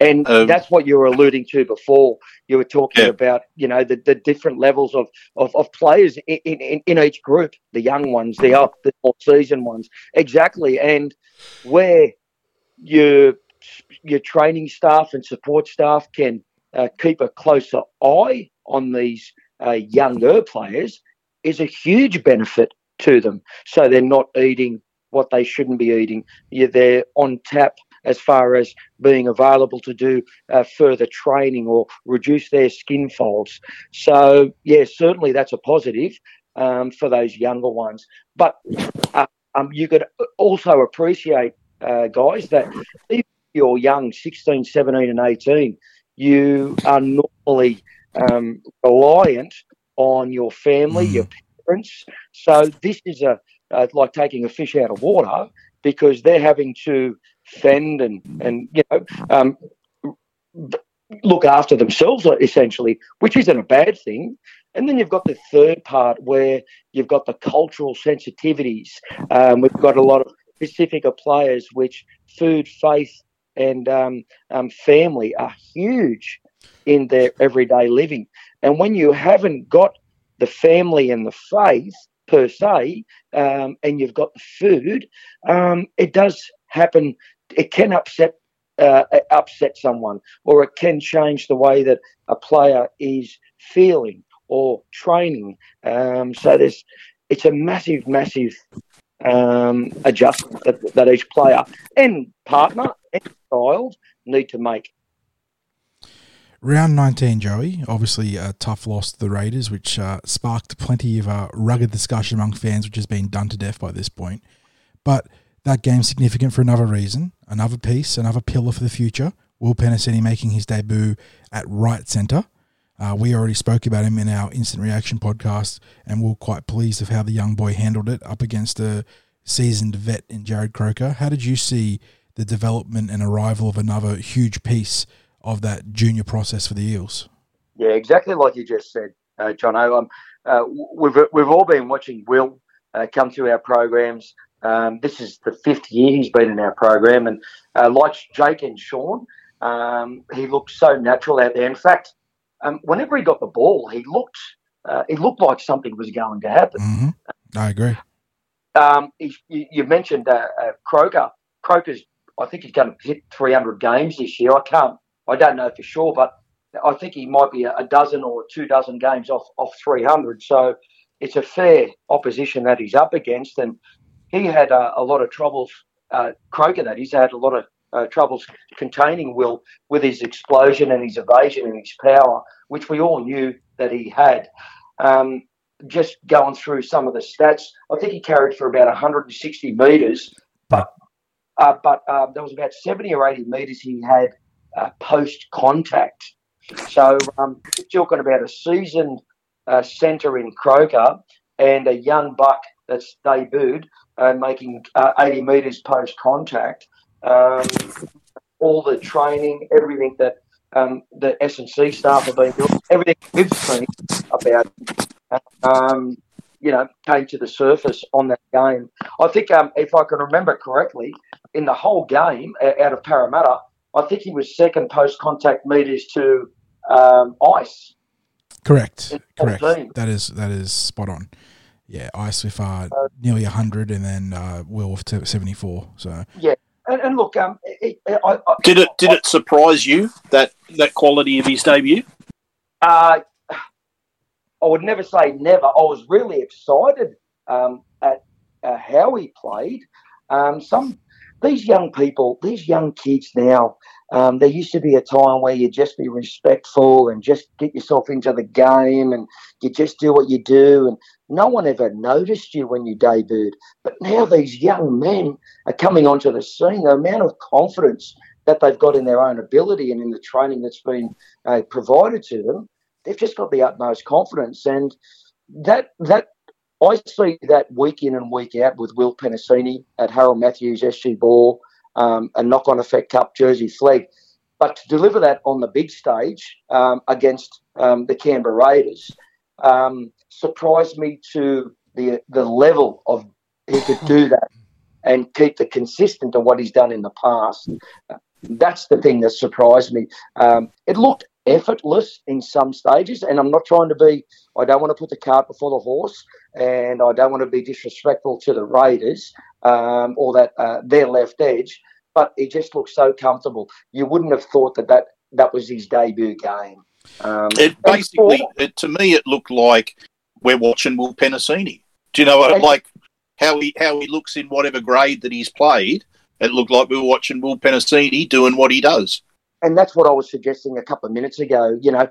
And um, that's what you were alluding to before. You were talking yeah. about, you know, the, the different levels of, of, of players in, in, in each group, the young ones, the up, the more seasoned ones. Exactly. And where you your training staff and support staff can uh, keep a closer eye on these uh, younger players is a huge benefit to them. So they're not eating what they shouldn't be eating. They're on tap as far as being available to do uh, further training or reduce their skin folds. So, yeah, certainly that's a positive um, for those younger ones. But uh, um, you could also appreciate, uh, guys, that even you're young, 16, 17, and 18, you are normally um, reliant on your family, mm. your parents. So this is a uh, like taking a fish out of water because they're having to fend and and you know um, look after themselves essentially, which isn't a bad thing. And then you've got the third part where you've got the cultural sensitivities. Um, we've got a lot of Pacifica players, which food, faith, and um, um, family are huge in their everyday living. And when you haven't got the family and the faith per se, um, and you've got the food, um, it does happen. It can upset uh, upset someone, or it can change the way that a player is feeling or training. Um, so there's, it's a massive, massive um, adjustment that, that each player and partner child need to make. Round 19, Joey. Obviously, a tough loss to the Raiders, which uh, sparked plenty of uh, rugged discussion among fans, which has been done to death by this point. But that game's significant for another reason, another piece, another pillar for the future. Will Penisini making his debut at right centre. Uh, we already spoke about him in our instant reaction podcast, and we're quite pleased of how the young boy handled it up against a seasoned vet in Jarrod Croker. How did you see the development and arrival of another huge piece of that junior process for the Eels? Yeah, exactly like you just said, uh, John. Um, uh, we've we've all been watching Will uh, come through our programs. Um, this is the fifth year he's been in our program, and uh, like Jake and Sean, um, he looked so natural out there. In fact, um, whenever he got the ball, he looked uh, he looked like something was going to happen. Mm-hmm. I agree. Um, he, you, you, mentioned uh, uh, Croker. Croker's, I think he's going to hit 300 games this year. I can't, I don't know for sure, but I think he might be a, dozen or two dozen games off off 300. So it's a fair opposition that he's up against, and he had a lot of troubles. Uh, Croker, that he's had a lot of uh, troubles containing Will with his explosion and his evasion and his power, which we all knew that he had. Um, just going through some of the stats, I think he carried for about 160 metres, but uh, but uh, there was about 70 or 80 metres he had uh, post contact. So um, you're talking about a seasoned uh, centre in Croker and a young buck that's debuted uh, making uh, 80 metres post contact um, all the training, everything that um, the S and C staff have been doing, everything we've seen about, um, you know, came to the surface on that game. I think, um, if I can remember correctly, in the whole game out of Parramatta, I think he was second post contact meters to um, Ice. Correct. Correct. That is that is spot on. Yeah, Ice with uh, nearly hundred, and then uh, Will with seventy four. So yeah, and, and look, um, it, it, I, I, did it did it surprise you that that quality of his debut? Uh, I would never say never. I was really excited um, at uh, how he played. Um, some these young people, these young kids now, um, there used to be a time where you just be respectful and just get yourself into the game and you just do what you do. And no one ever noticed you when you debuted. But now these young men are coming onto the scene. The amount of confidence that they've got in their own ability and in the training that's been uh, provided to them, they've just got the utmost confidence. And that that I see that week in and week out with Will Penisini at Harold Matthews, SG Ball, um, a knock-on effect cup jersey flag. But to deliver that on the big stage um, against um, the Canberra Raiders um, surprised me to the the level of he could do (laughs) that and keep the consistent of what he's done in the past. That's the thing that surprised me. Um, it looked effortless in some stages, and I'm not trying to be. I don't want to put the cart before the horse, and I don't want to be disrespectful to the Raiders um, or that uh, their left edge. But he just looks so comfortable. You wouldn't have thought that that, that was his debut game. Um, it basically, for, it, to me, it looked like we're watching Will Penisini. Do you know what, like how he how he looks in whatever grade that he's played? It looked like we were watching Will Penisini doing what he does and that's what I was suggesting a couple of minutes ago. You know,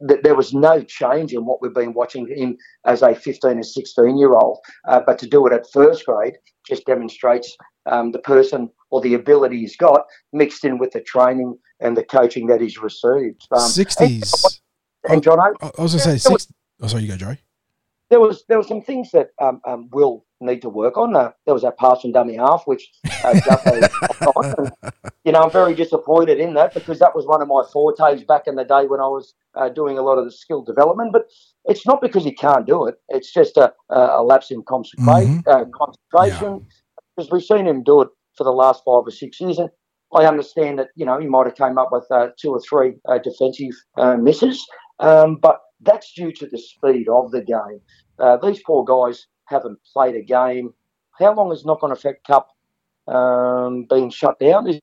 that there was no change in what we've been watching him as a 15 and 16 year old, uh, but to do it at first grade just demonstrates um, the person or the ability he's got mixed in with the training and the coaching that he's received. Um, 60s. And, and John, I, I was going to say, six, oh, sorry, you go, Joey. There was there were some things that um, um, Will need to work on. Uh, there was that pass and dummy half, which uh, (laughs) you know I'm very disappointed in that because that was one of my fortes back in the day when I was uh, doing a lot of the skill development. But it's not because he can't do it; it's just a, a lapse in concentration. Mm-hmm. Uh, concentration because we've seen him do it for the last five or six years, and I understand that you know he might have came up with uh, two or three uh, defensive misses, um, but that's due to the speed of the game. these poor guys haven't played a game. How long has Knock on Effect Cup um, been shut down?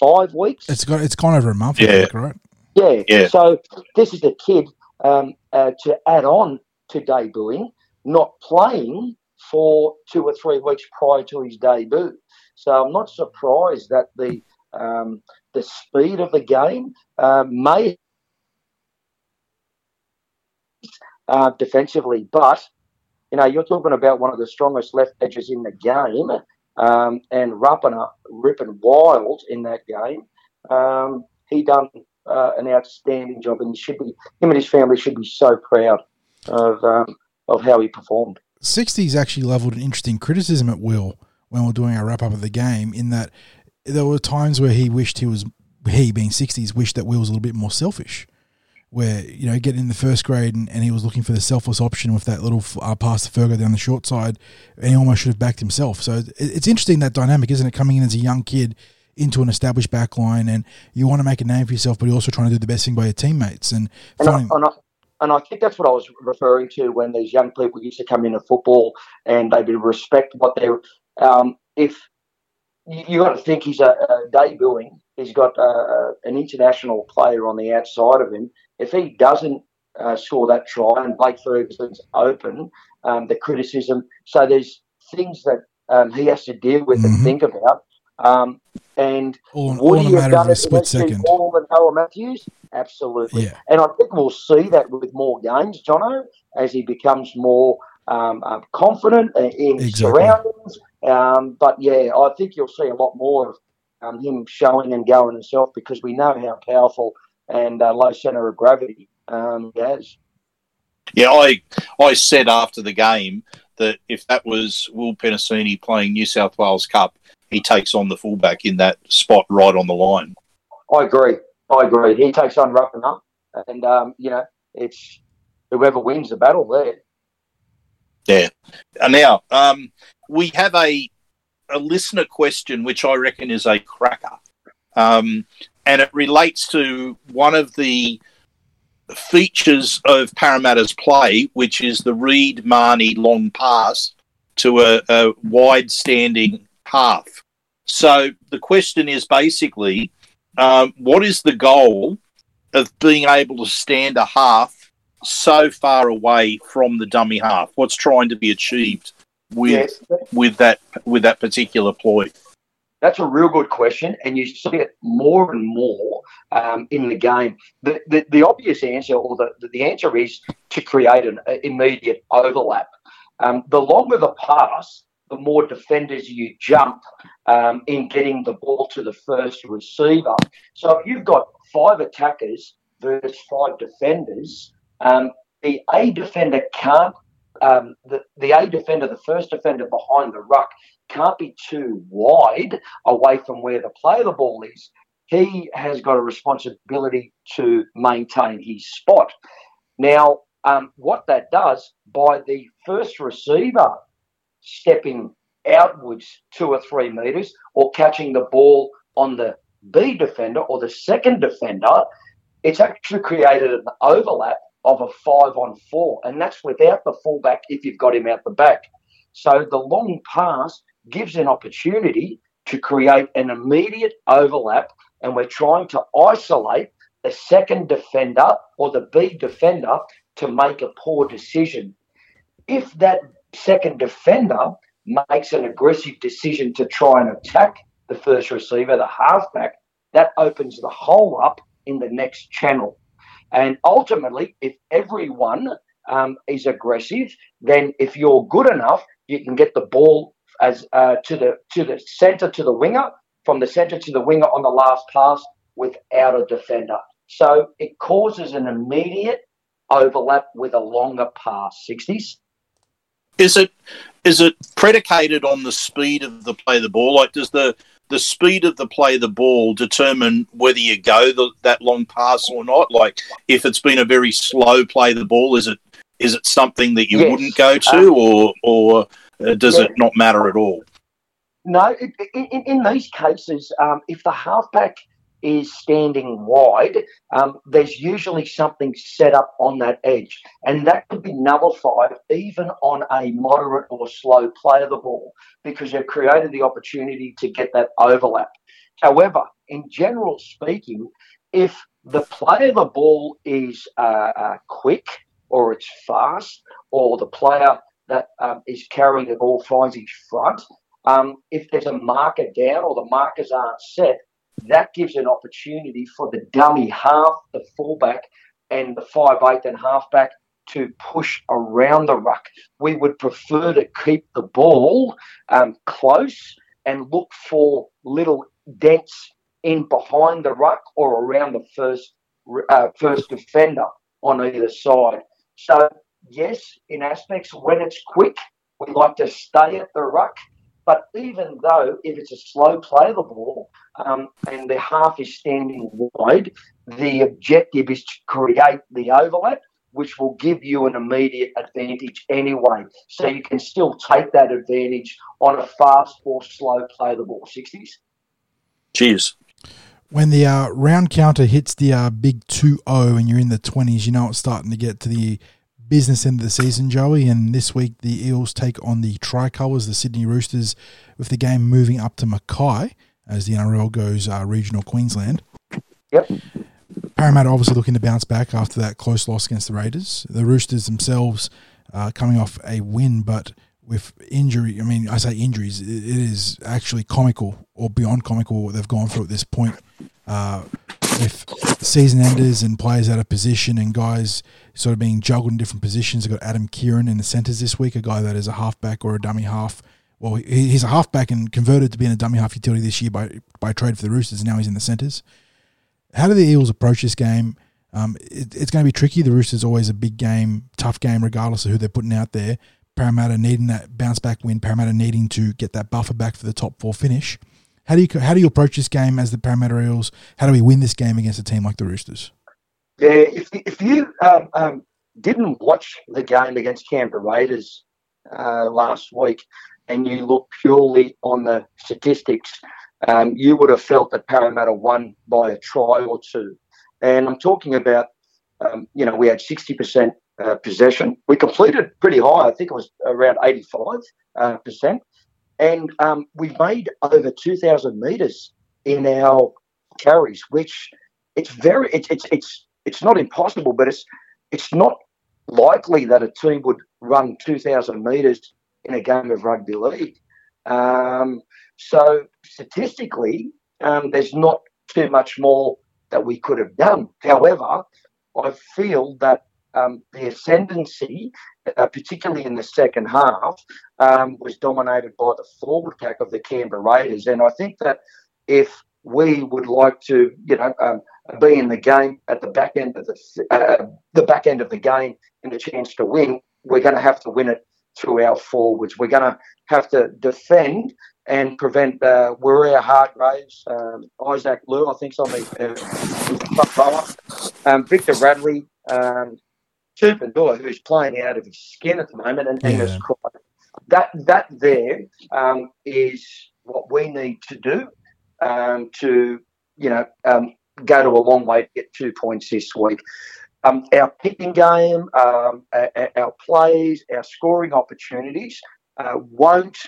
five weeks. It's got it's gone over a month. I Yeah. think, right? Yeah. Yeah. So this is a kid um, uh, to add on to debuting, not playing for two or three weeks prior to his debut. So I'm not surprised that the um, the speed of the game uh, may uh, defensively, but you know you're talking about one of the strongest left edges in the game, um, and Rapana ripping wild in that game. Um, he done uh, an outstanding job, and he should be him and his family should be so proud of um, of how he performed. 60s actually leveled an interesting criticism at Will when we are doing our wrap up of the game, in that there were times where he wished he was, he being 60s, wished that Will was a little bit more selfish. Where, you know, getting in the first grade and, and he was looking for the selfless option with that little uh, pass to Fergo down the short side, and he almost should have backed himself. So it, it's interesting that dynamic, isn't it? Coming in as a young kid into an established back line, and you want to make a name for yourself, but you're also trying to do the best thing by your teammates. And, And I, and, I, and I think that's what I was referring to when these young people used to come into football and they would respect what they're. Um, if you, got to think he's a, a debuting, he's got uh, an international player on the outside of him. If he doesn't uh, score that try and Blake Ferguson's open, um, the criticism. So there's things that um, he has to deal with Mhm. and think about. Um, and all, all would in a he have done a it split second. And Noah Matthews? Absolutely. Yeah. And I think we'll see that with more games, Jono, as he becomes more um, um, confident uh, in his Exactly. surroundings. Um, but yeah, I think you'll see a lot more of um, him showing and going himself because we know how powerful and uh, low centre of gravity um, he has. Yeah, I I said after the game that if that was Will Penisini playing New South Wales Cup, he takes on the fullback in that spot right on the line. I agree. I agree. He takes on rough enough, and um, you know, it's whoever wins the battle there. Yeah. And now um, we have a a listener question, which I reckon is a cracker, um, and it relates to one of the features of Parramatta's play, which is the Reed Mahoney long pass to a, a wide standing half. So the question is basically, um, what is the goal of being able to stand a half so far away from the dummy half? What's trying to be achieved with Yes, with that with that particular ploy? That's a real good question, and you see it more and more um, in the game. The, the, the obvious answer, or the, the answer is to create an uh, immediate overlap. Um, the longer the pass, the more defenders you jump um, in getting the ball to the first receiver. So if you've got five attackers versus five defenders, um, the A defender can't. Um, the, the A defender, the first defender behind the ruck, can't be too wide away from where the player the ball is. He has got a responsibility to maintain his spot. Now, um, what that does by the first receiver stepping outwards two or three metres or catching the ball on the B defender or the second defender, it's actually created an overlap of a five on four, and that's without the fullback if you've got him out the back. So the long pass gives an opportunity to create an immediate overlap, and we're trying to isolate the second defender or the B defender to make a poor decision. If that second defender makes an aggressive decision to try and attack the first receiver, the halfback, that opens the hole up in the next channel. And ultimately, if everyone um, is aggressive, then if you're good enough, you can get the ball as uh, to the to the centre to the winger, from the centre to the winger on the last pass without a defender. So it causes an immediate overlap with a longer pass. Sixties. Is it is it predicated on the speed of the play of the ball? Like, does the the speed of the play of the ball determine whether you go the, that long pass or not? Like, if it's been a very slow play of the ball, is it is it something that you Yes. wouldn't go to, or or uh, does Yeah. it not matter at all? No, it, in, in- in these cases, um, if the halfback is standing wide, um, there's usually something set up on that edge, and that could be nullified even on a moderate or slow play of the ball because you've created the opportunity to get that overlap. However, in general speaking, if the play of the ball is uh, uh, quick or it's fast, or the player that um, is carrying the ball finds his front, um, if there's a marker down or the markers aren't set, that gives an opportunity for the dummy half, the fullback, and the five eight and halfback to push around the ruck. We would prefer to keep the ball um, close and look for little dents in behind the ruck or around the first uh, first defender on either side. So yes, in aspects when it's quick, we like to stay at the ruck. But even though if it's a slow play of the ball um, and the half is standing wide, the objective is to create the overlap, which will give you an immediate advantage anyway. So you can still take that advantage on a fast or slow play of the ball. 60s. Cheers. When the uh, round counter hits the uh, big 2 0 and you're in the 20s, you know it's starting to get to the business end of the season, Joey. And this week, the Eels take on the Tricolours, the Sydney Roosters, with the game moving up to Mackay as the NRL goes uh, regional Queensland. Yep. Parramatta obviously looking to bounce back after that close loss against the Raiders. The Roosters themselves uh, coming off a win, but with injury, I mean, I say injuries, it is actually comical or beyond comical what they've gone through at this point. Uh, with season enders and players out of position and guys sort of being juggled in different positions. They've got Adam Keighran in the centres this week, a guy that is a halfback or a dummy half. Well, he's a halfback and converted to being a dummy half utility this year by by trade for the Roosters, now he's in the centres. How do the Eels approach this game? Um, it, it's going to be tricky. The Roosters always a big game, tough game, regardless of who they're putting out there. Parramatta needing that bounce back win. Parramatta needing to get that buffer back for the top four finish. How do you how do you approach this game as the Parramatta Eels? How do we win this game against a team like the Roosters? Yeah, if, if you um, um, didn't watch the game against Canberra Raiders uh, last week and you look purely on the statistics, um, you would have felt that Parramatta won by a try or two. And I'm talking about, um, you know, we had 60% uh, possession. We completed pretty high. I think it was around 85%. Uh. And um, we made over 2,000 metres in our carries, which it's very, it's, it's, it's, it's not impossible, but it's, it's not likely that a team would run 2,000 metres in a game of rugby league. Um, so statistically, um, there's not too much more that we could have done. However, I feel that um, the ascendancy, uh, particularly in the second half, um, was dominated by the forward pack of the Canberra Raiders. And I think that if we would like to, you know, um, be in the game at the back end of the uh, the back end of the game and a chance to win, we're going to have to win it through our forwards. We're going to have to defend and prevent uh, Waerea-Hargreaves, um, Isaac Liu, I think's on the uh, um, Victor Radley, um, Tupouniua, who's playing out of his skin at the moment, and yeah. That that there um, is what we need to do um, to you know um, go to a long way to get two points this week. Um, our picking game, um, our, our, plays, our scoring opportunities uh, won't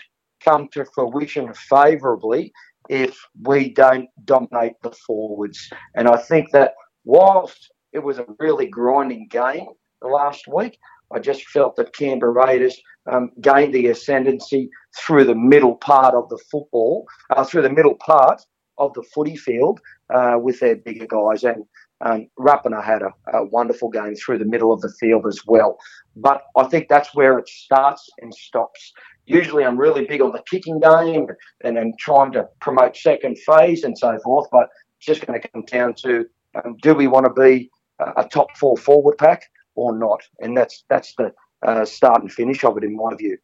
come to fruition favourably if we don't dominate the forwards. And I think that whilst it was a really grinding game, last week. I just felt that Canberra Raiders um, gained the ascendancy through the middle part of the football, uh, through the middle part of the footy field uh, with their bigger guys. And um, Rapana had a, a, wonderful game through the middle of the field as well. But I think that's where it starts and stops. Usually I'm really big on the kicking game and then trying to promote second phase and so forth. But it's just going to come down to um, do we want to be a top four forward pack or not. And that's that's the uh, start and finish of it, in my view.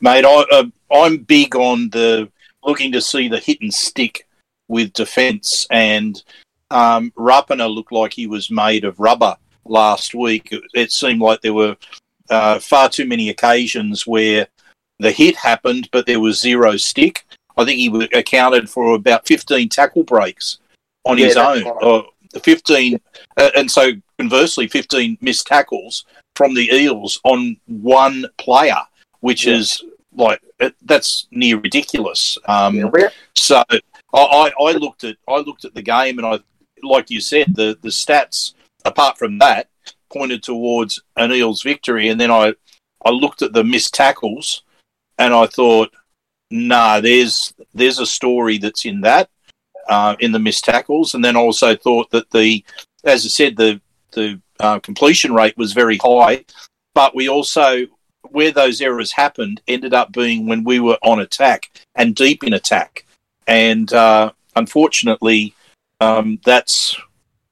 Mate, I, uh, I'm big on the looking to see the hit and stick with defence, and um, Rapana looked like he was made of rubber last week. It, it seemed like there were uh, far too many occasions where the hit happened, but there was zero stick. I think he accounted for about 15 tackle breaks on yeah, his own. Right. Uh, 15, uh, and so conversely, 15 missed tackles from the Eels on one player, which yeah. is like that's near ridiculous. Um, yeah, so I, I, I looked at I looked at the game and I, like you said, the the stats apart from that pointed towards an Eels victory, and then I I looked at the missed tackles and I thought, nah, there's there's a story that's in that uh, in the missed tackles, and then also thought that the as I said the the uh, completion rate was very high, but we also where those errors happened ended up being when we were on attack and deep in attack, and uh, unfortunately, um, that's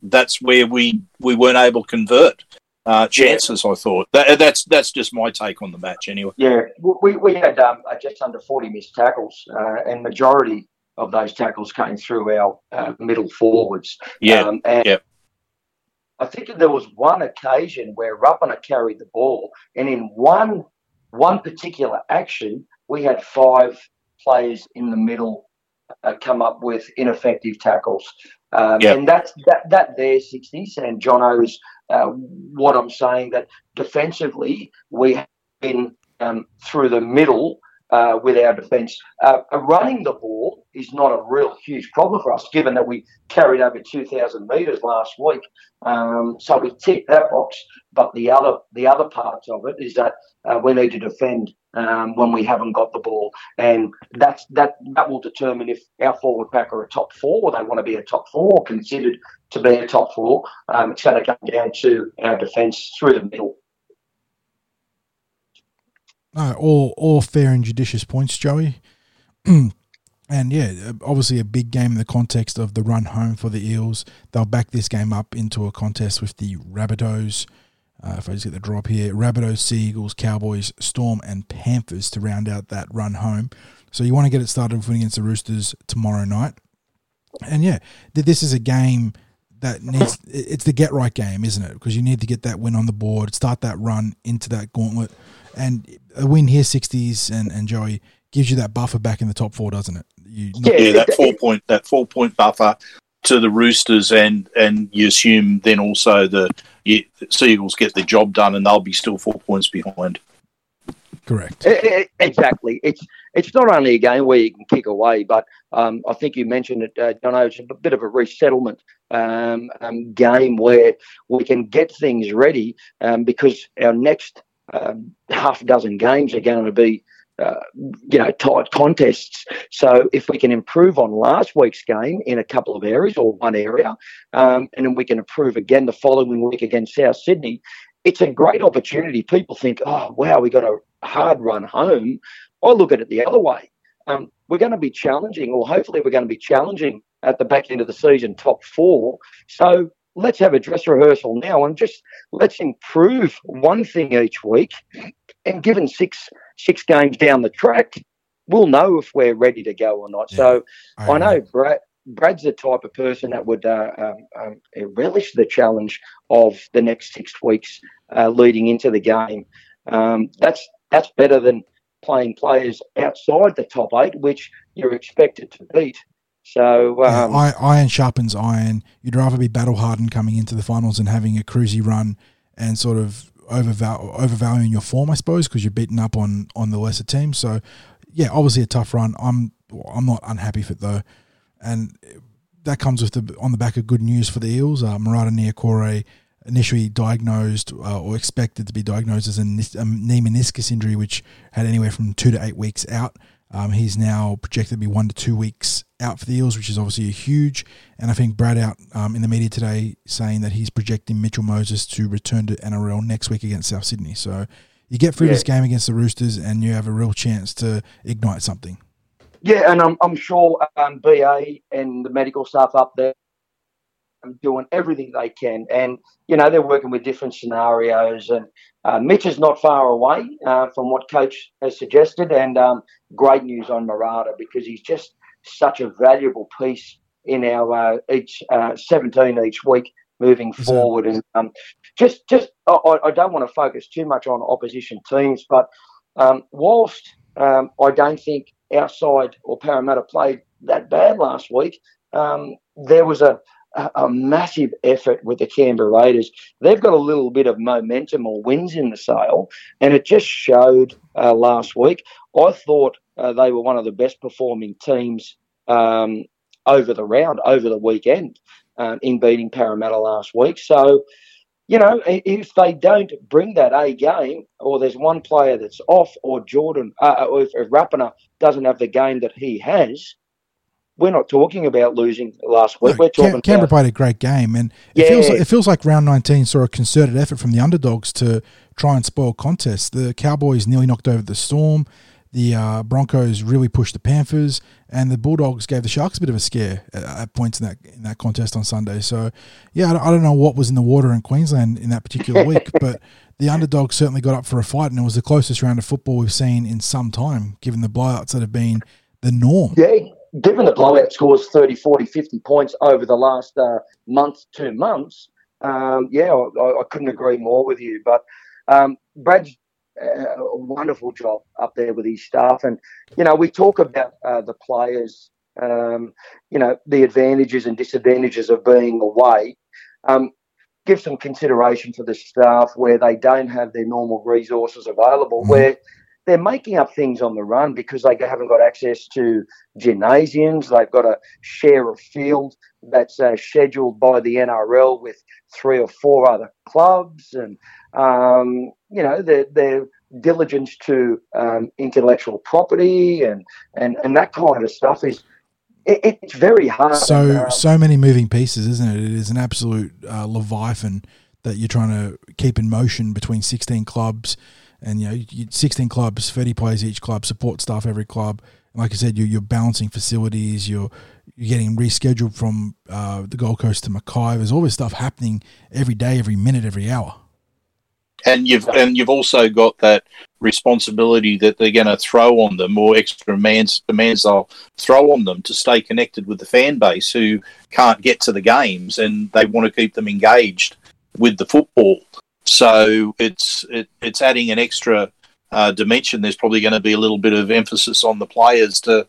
that's where we we weren't able to convert uh, chances. I thought that, that's that's just my take on the match anyway. Yeah, we, we had um, just under forty missed tackles, uh, and majority of those tackles came through our uh, middle forwards. Yeah, um, and yeah. I think there was one occasion where Rapana carried the ball, and in one one particular action, we had five players in the middle uh, come up with ineffective tackles. Um, Yep. And that's that that there sixties and Jono's uh, what I'm saying that defensively we have been um, through the middle uh, with our defence. Uh, running the ball is not a real huge problem for us, given that we carried over 2,000 metres last week. Um, so we tick that box. But the other the other parts of it is that uh, we need to defend um, when we haven't got the ball, and that's that that will determine if our forward pack are a top four, or they want to be a top four, or considered to be a top four. Um, it's going to come down to our defence through the middle. No, all all fair and judicious points, Joey. (clears throat) and yeah, obviously a big game in the context of the run home for the Eels. They'll back this game up into a contest with the Rabbitohs. Uh, if I just get the drop here, Rabbitohs, Sea Eagles, Cowboys, Storm, and Panthers to round out that run home. So you want to get it started with against the Roosters tomorrow night. And yeah, this is a game that needs it's the get right game, isn't it? Because you need to get that win on the board, start that run into that gauntlet, and a win here, sixties, and and Joey gives you that buffer back in the top four, doesn't it? You Yeah, yeah, that it- four point that four point buffer to the Roosters, and and you assume then also the you, Sea Eagles get the job done, and they'll be still four points behind. correct. E- e- Exactly. It's it's not only a game where you can kick away, but um, I think you mentioned it, uh, John. It's a bit of a resettlement um, um, game where we can get things ready um, because our next um, half dozen games are going to be. Uh, you know, tight contests. So if we can improve on last week's game in a couple of areas or one area, um, and then we can improve again the following week against South Sydney, it's a great opportunity. People think, oh, wow, we got a hard run home. I look at it the other way. Um, we're going to be challenging, or hopefully we're going to be challenging at the back end of the season, top four. So let's have a dress rehearsal now and just let's improve one thing each week. And given six six games down the track, we'll know if we're ready to go or not. So I know Brad. Brad's the type of person that would uh, um, um, relish the challenge of the next six weeks uh, leading into the game. Um, that's that's better than playing players outside the top eight, which you're expected to beat. So Yeah, um, I, iron sharpens iron. You'd rather be battle hardened coming into the finals and having a cruisy run and sort of overval- overvaluing your form, I suppose, because you're beaten up on on the lesser teams. So, yeah, obviously a tough run. I'm I'm not unhappy with it though, and that comes with the on the back of good news for the Eels. Uh, Marata initially diagnosed uh, or expected to be diagnosed as a, a knee meniscus injury, which had anywhere from two to eight weeks out. Um, he's now projected to be one to two weeks out for the Eels, which is obviously a huge. And I think Brad out um, in the media today saying that he's projecting Mitchell Moses to return to NRL next week against South Sydney. So you get through Yeah. this game against the Roosters, and you have a real chance to ignite something. yeah, and I'm, I'm sure um, BA and the medical staff up there are doing everything they can, and you know they're working with different scenarios. And uh, Mitch is not far away uh, from what Coach has suggested, and um, great news on Marata because he's just such a valuable piece in our uh, each uh, 17 each week moving that- forward. And um, just just I, I- don't want to focus too much on opposition teams, but um, whilst um, I don't think outside or Parramatta played that bad last week, um, there was a, a, massive effort with the Canberra Raiders. They've got a little bit of momentum or wins in the sail, and it just showed uh, last week. I thought uh, they were one of the best performing teams um, over the round, over the weekend, um, in beating Parramatta last week. So, you know, if they don't bring that A game, or there's one player that's off, or Jordan, uh, or if, doesn't have the game that he has, we're not talking about losing last week. No, we're talking Cam- Canberra played a great game, and it Yeah. feels like, it feels like round nineteen saw a concerted effort from the underdogs to try and spoil contests. The Cowboys nearly knocked over the Storm. The uh, Broncos really pushed the Panthers, and the Bulldogs gave the Sharks a bit of a scare at, at points in that in that contest on Sunday. So, yeah, I don't, I don't know what was in the water in Queensland in that particular (laughs) week, but the underdogs certainly got up for a fight, and it was the closest round of football we've seen in some time, given the blowouts that have been the norm. Yeah, given the blowout scores 30, 40, 50 points over the last uh, month, two months, um, yeah, I, I couldn't agree more with you. But um, Brad's uh, a wonderful job up there with his staff. And, you know, we talk about uh, the players, um, you know, the advantages and disadvantages of being away. Um, give some consideration for the staff where they don't have their normal resources available, Mhm. where they're making up things on the run because they haven't got access to gymnasiums. They've got to share a field that's uh, scheduled by the NRL with three or four other clubs, and um, you know their their diligence to um, intellectual property and, and and that kind of stuff is it, it's very hard. so uh, so many moving pieces, isn't it? It is an absolute uh, leviathan that you're trying to keep in motion between 16 clubs, and you know, you, 16 clubs, 30 players each club, support staff every club. And like I said, you're, you're balancing facilities, you're you're getting rescheduled from uh, the Gold Coast to Mackay. There's all this stuff happening every day, every minute, every hour. and you've and you've also got that responsibility that they're going to throw on them or extra demands demands they'll throw on them to stay connected with the fan base who can't get to the games and they want to keep them engaged with the football. So it's it, it's adding an extra uh, dimension. There's probably going to be a little bit of emphasis on the players to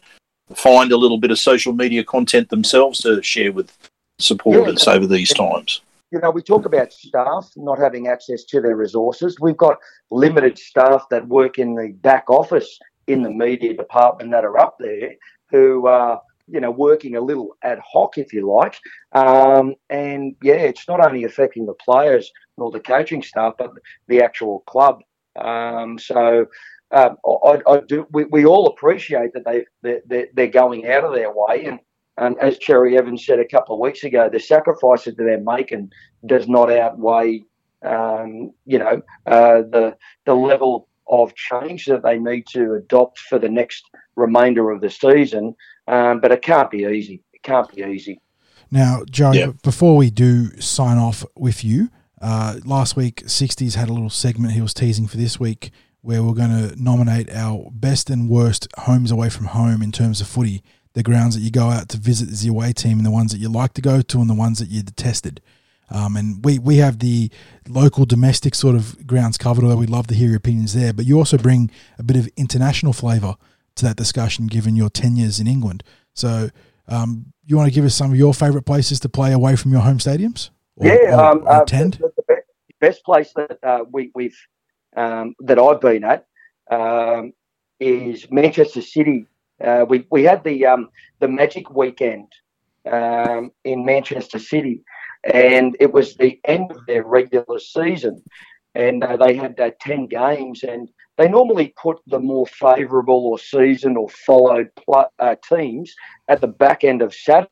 find a little bit of social media content themselves to share with supporters Yeah. over these times. you know, we talk about staff not having access to their resources. We've got limited staff that work in the back office in the media department that are up there who are, you know, working a little ad hoc, if you like. Um, and yeah, it's not only affecting the players nor the coaching staff, but the actual club. Um, so um, I, I do. We, we all appreciate that they they're, they're going out of their way and. And as Cherry Evans said a couple of weeks ago, the sacrifices that they're making does not outweigh, um, you know, uh, the the level of change that they need to adopt for the next remainder of the season. Um, but it can't be easy. It can't be easy. Now, Joe, Yeah. before we do sign off with you, uh, last week 60s had a little segment he was teasing for this week where we're going to nominate our best and worst homes away from home in terms of footy. The grounds that you go out to visit as your away team and the ones that you like to go to and the ones that you detested. Um, and we, we have the local domestic sort of grounds covered, although we'd love to hear your opinions there. But you also bring a bit of international flavour to that discussion given your tenures in England. So um, you want to give us some of your favourite places to play away from your home stadiums? Or, yeah, or- um, or uh, attend? The, the best, best place that uh, we, we've um, that I've been at um, is Manchester City. Uh, we we had the um, the Magic weekend um, in Manchester City, and it was the end of their regular season, and uh, they had uh, ten games, and they normally put the more favourable or season or followed pl- uh, teams at the back end of Saturday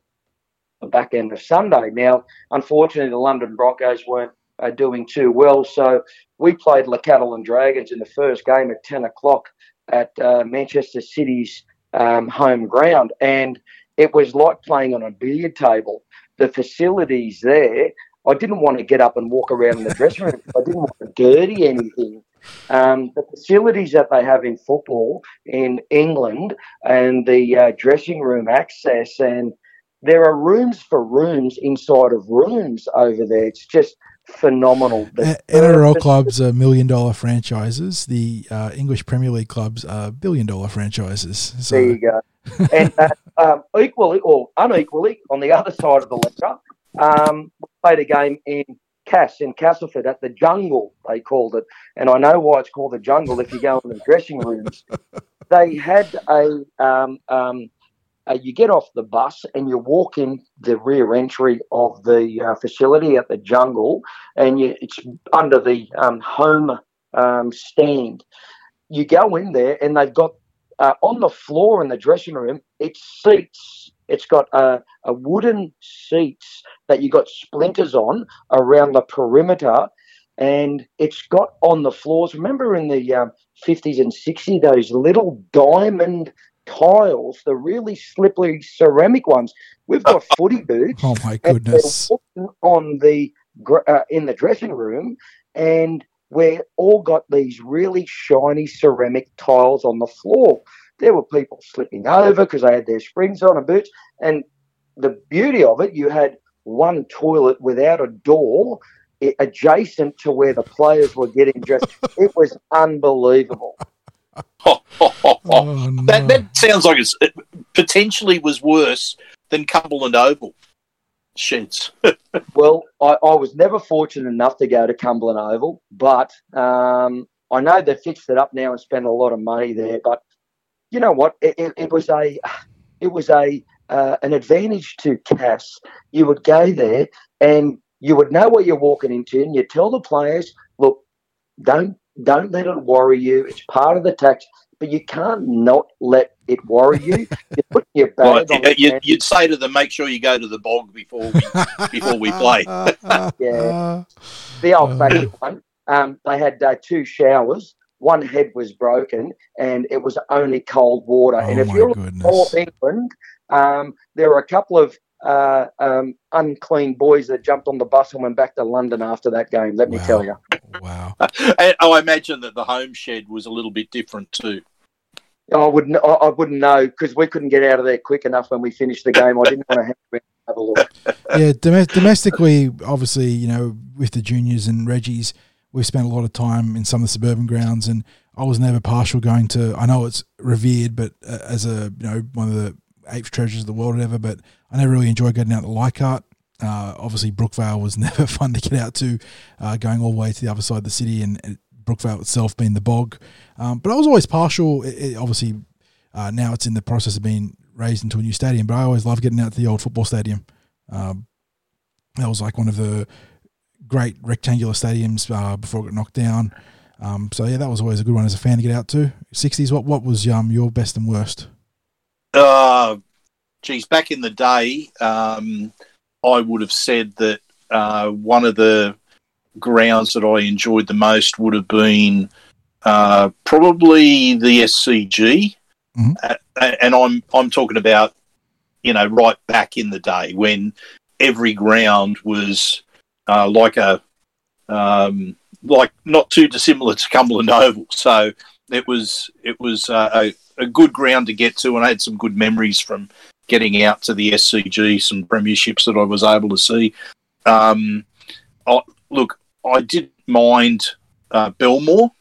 the back end of Sunday. Now, unfortunately, the London Broncos weren't uh, doing too well, so we played La Catalan Dragons in the first game at 10 o'clock at uh, Manchester City's um, home ground, and it was like playing on a billiard table. The facilities there, I didn't want to get up and walk around in the dressing room. I didn't want to dirty anything. Um, the facilities that they have in football in England and the uh, dressing room access and there are rooms for rooms inside of rooms over there. It's just phenomenal. The NRL clubs are million dollar franchises. The uh, English Premier League clubs are billion dollar franchises. So There you go. And uh, um, equally or unequally, on the other side of the ledger, um, we played a game in Cass in Castleford at the Jungle. They called it, and I know why it's called the Jungle. If you go in the dressing rooms, they had a um, um, uh, you get off the bus and you walk in the rear entry of the uh, facility at the jungle, and you, it's under the um, home um, stand. You go in there, and they've got uh, on the floor in the dressing room, it's seats. It's got uh, a wooden seats that you got splinters on around the perimeter, and it's got on the floors. Remember in the um, 50s and 60s, those little diamond tiles, the really slippery ceramic ones. We've got (laughs) footy boots. Oh my goodness. on the uh, in the dressing room, and we're all got these really shiny ceramic tiles on the floor. There were people slipping over because they had their springs on and boots. And the beauty of it, you had one toilet without a door adjacent to where the players were getting dressed. (laughs) it was unbelievable. (laughs) Oh, That, no. that sounds like it's, it potentially was worse than Cumberland Oval sheds. (laughs) Well, I, I was never fortunate enough to go to Cumberland Oval, but um, I know they've fixed it up now and spent a lot of money there. But you know what? It, it, it was a it was a uh, an advantage to Cass. You would go there and you would know what you're walking into, and you tell the players, "Look, don't don't let it worry you. It's part of the tax." But you can't not let it worry you. (laughs) You put your bag Right, on the you, hand- you'd say to them, make sure you go to the bog before we before we play. (laughs) Yeah. the old fashioned one. Um, they had uh, two showers. One head was broken, and it was only cold water. and Oh if my you're goodness. North England, um, there were a couple of uh, um, unclean boys that jumped on the bus and went back to London after that game. Let me Wow. tell you. Wow. (laughs) And I imagine that the home shed was a little bit different too. I wouldn't. I, I wouldn't know because we couldn't get out of there quick enough when we finished the game. I didn't want to have to have a look. (laughs) yeah, dom- domestically, obviously, you know, with the juniors and Reggie's, we've spent a lot of time in some of the suburban grounds, and I was never partial going to. I know it's revered, but uh, as a you know one of the eight treasures of the world, or whatever. But I never really enjoyed getting out to Leichhardt. Uh, obviously, Brookvale was (laughs) never fun to get out to, uh, going all the way to the other side of the city, and, and Brookvale itself being the bog. Um, but I was always partial. It, it obviously, uh, now it's in the process of being raised into a new stadium. But I always loved getting out to the old football stadium. Um, that was like one of the great rectangular stadiums uh, before it got knocked down. Um, so yeah, that was always a good one as a fan to get out to. Sixties. What what was um your best and worst? Uh, geez, back in the day, um, I would have said that uh, one of the grounds that I enjoyed the most would have been uh, probably the SCG, Mhm. Uh, and I'm I'm talking about you know right back in the day when every ground was uh, like a um, like not too dissimilar to Cumberland Oval, so it was it was uh, a, a good ground to get to, and I had some good memories from getting out to the SCG, some premierships that I was able to see. Um, I, look, I didn't mind uh, Belmore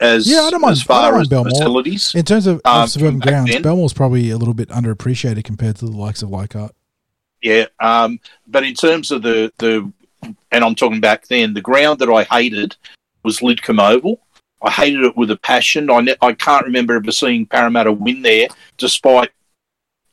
as Yeah, I don't mind- as far mind as Belmore. facilities. In terms of, of Um, suburban grounds, then- Belmore's probably a little bit underappreciated compared to the likes of Leichhardt. Yeah, um, but in terms of the the, and I'm talking back then, the ground that I hated was Lidcombe Oval. I hated it with a passion. I ne- I can't remember ever seeing Parramatta win there, despite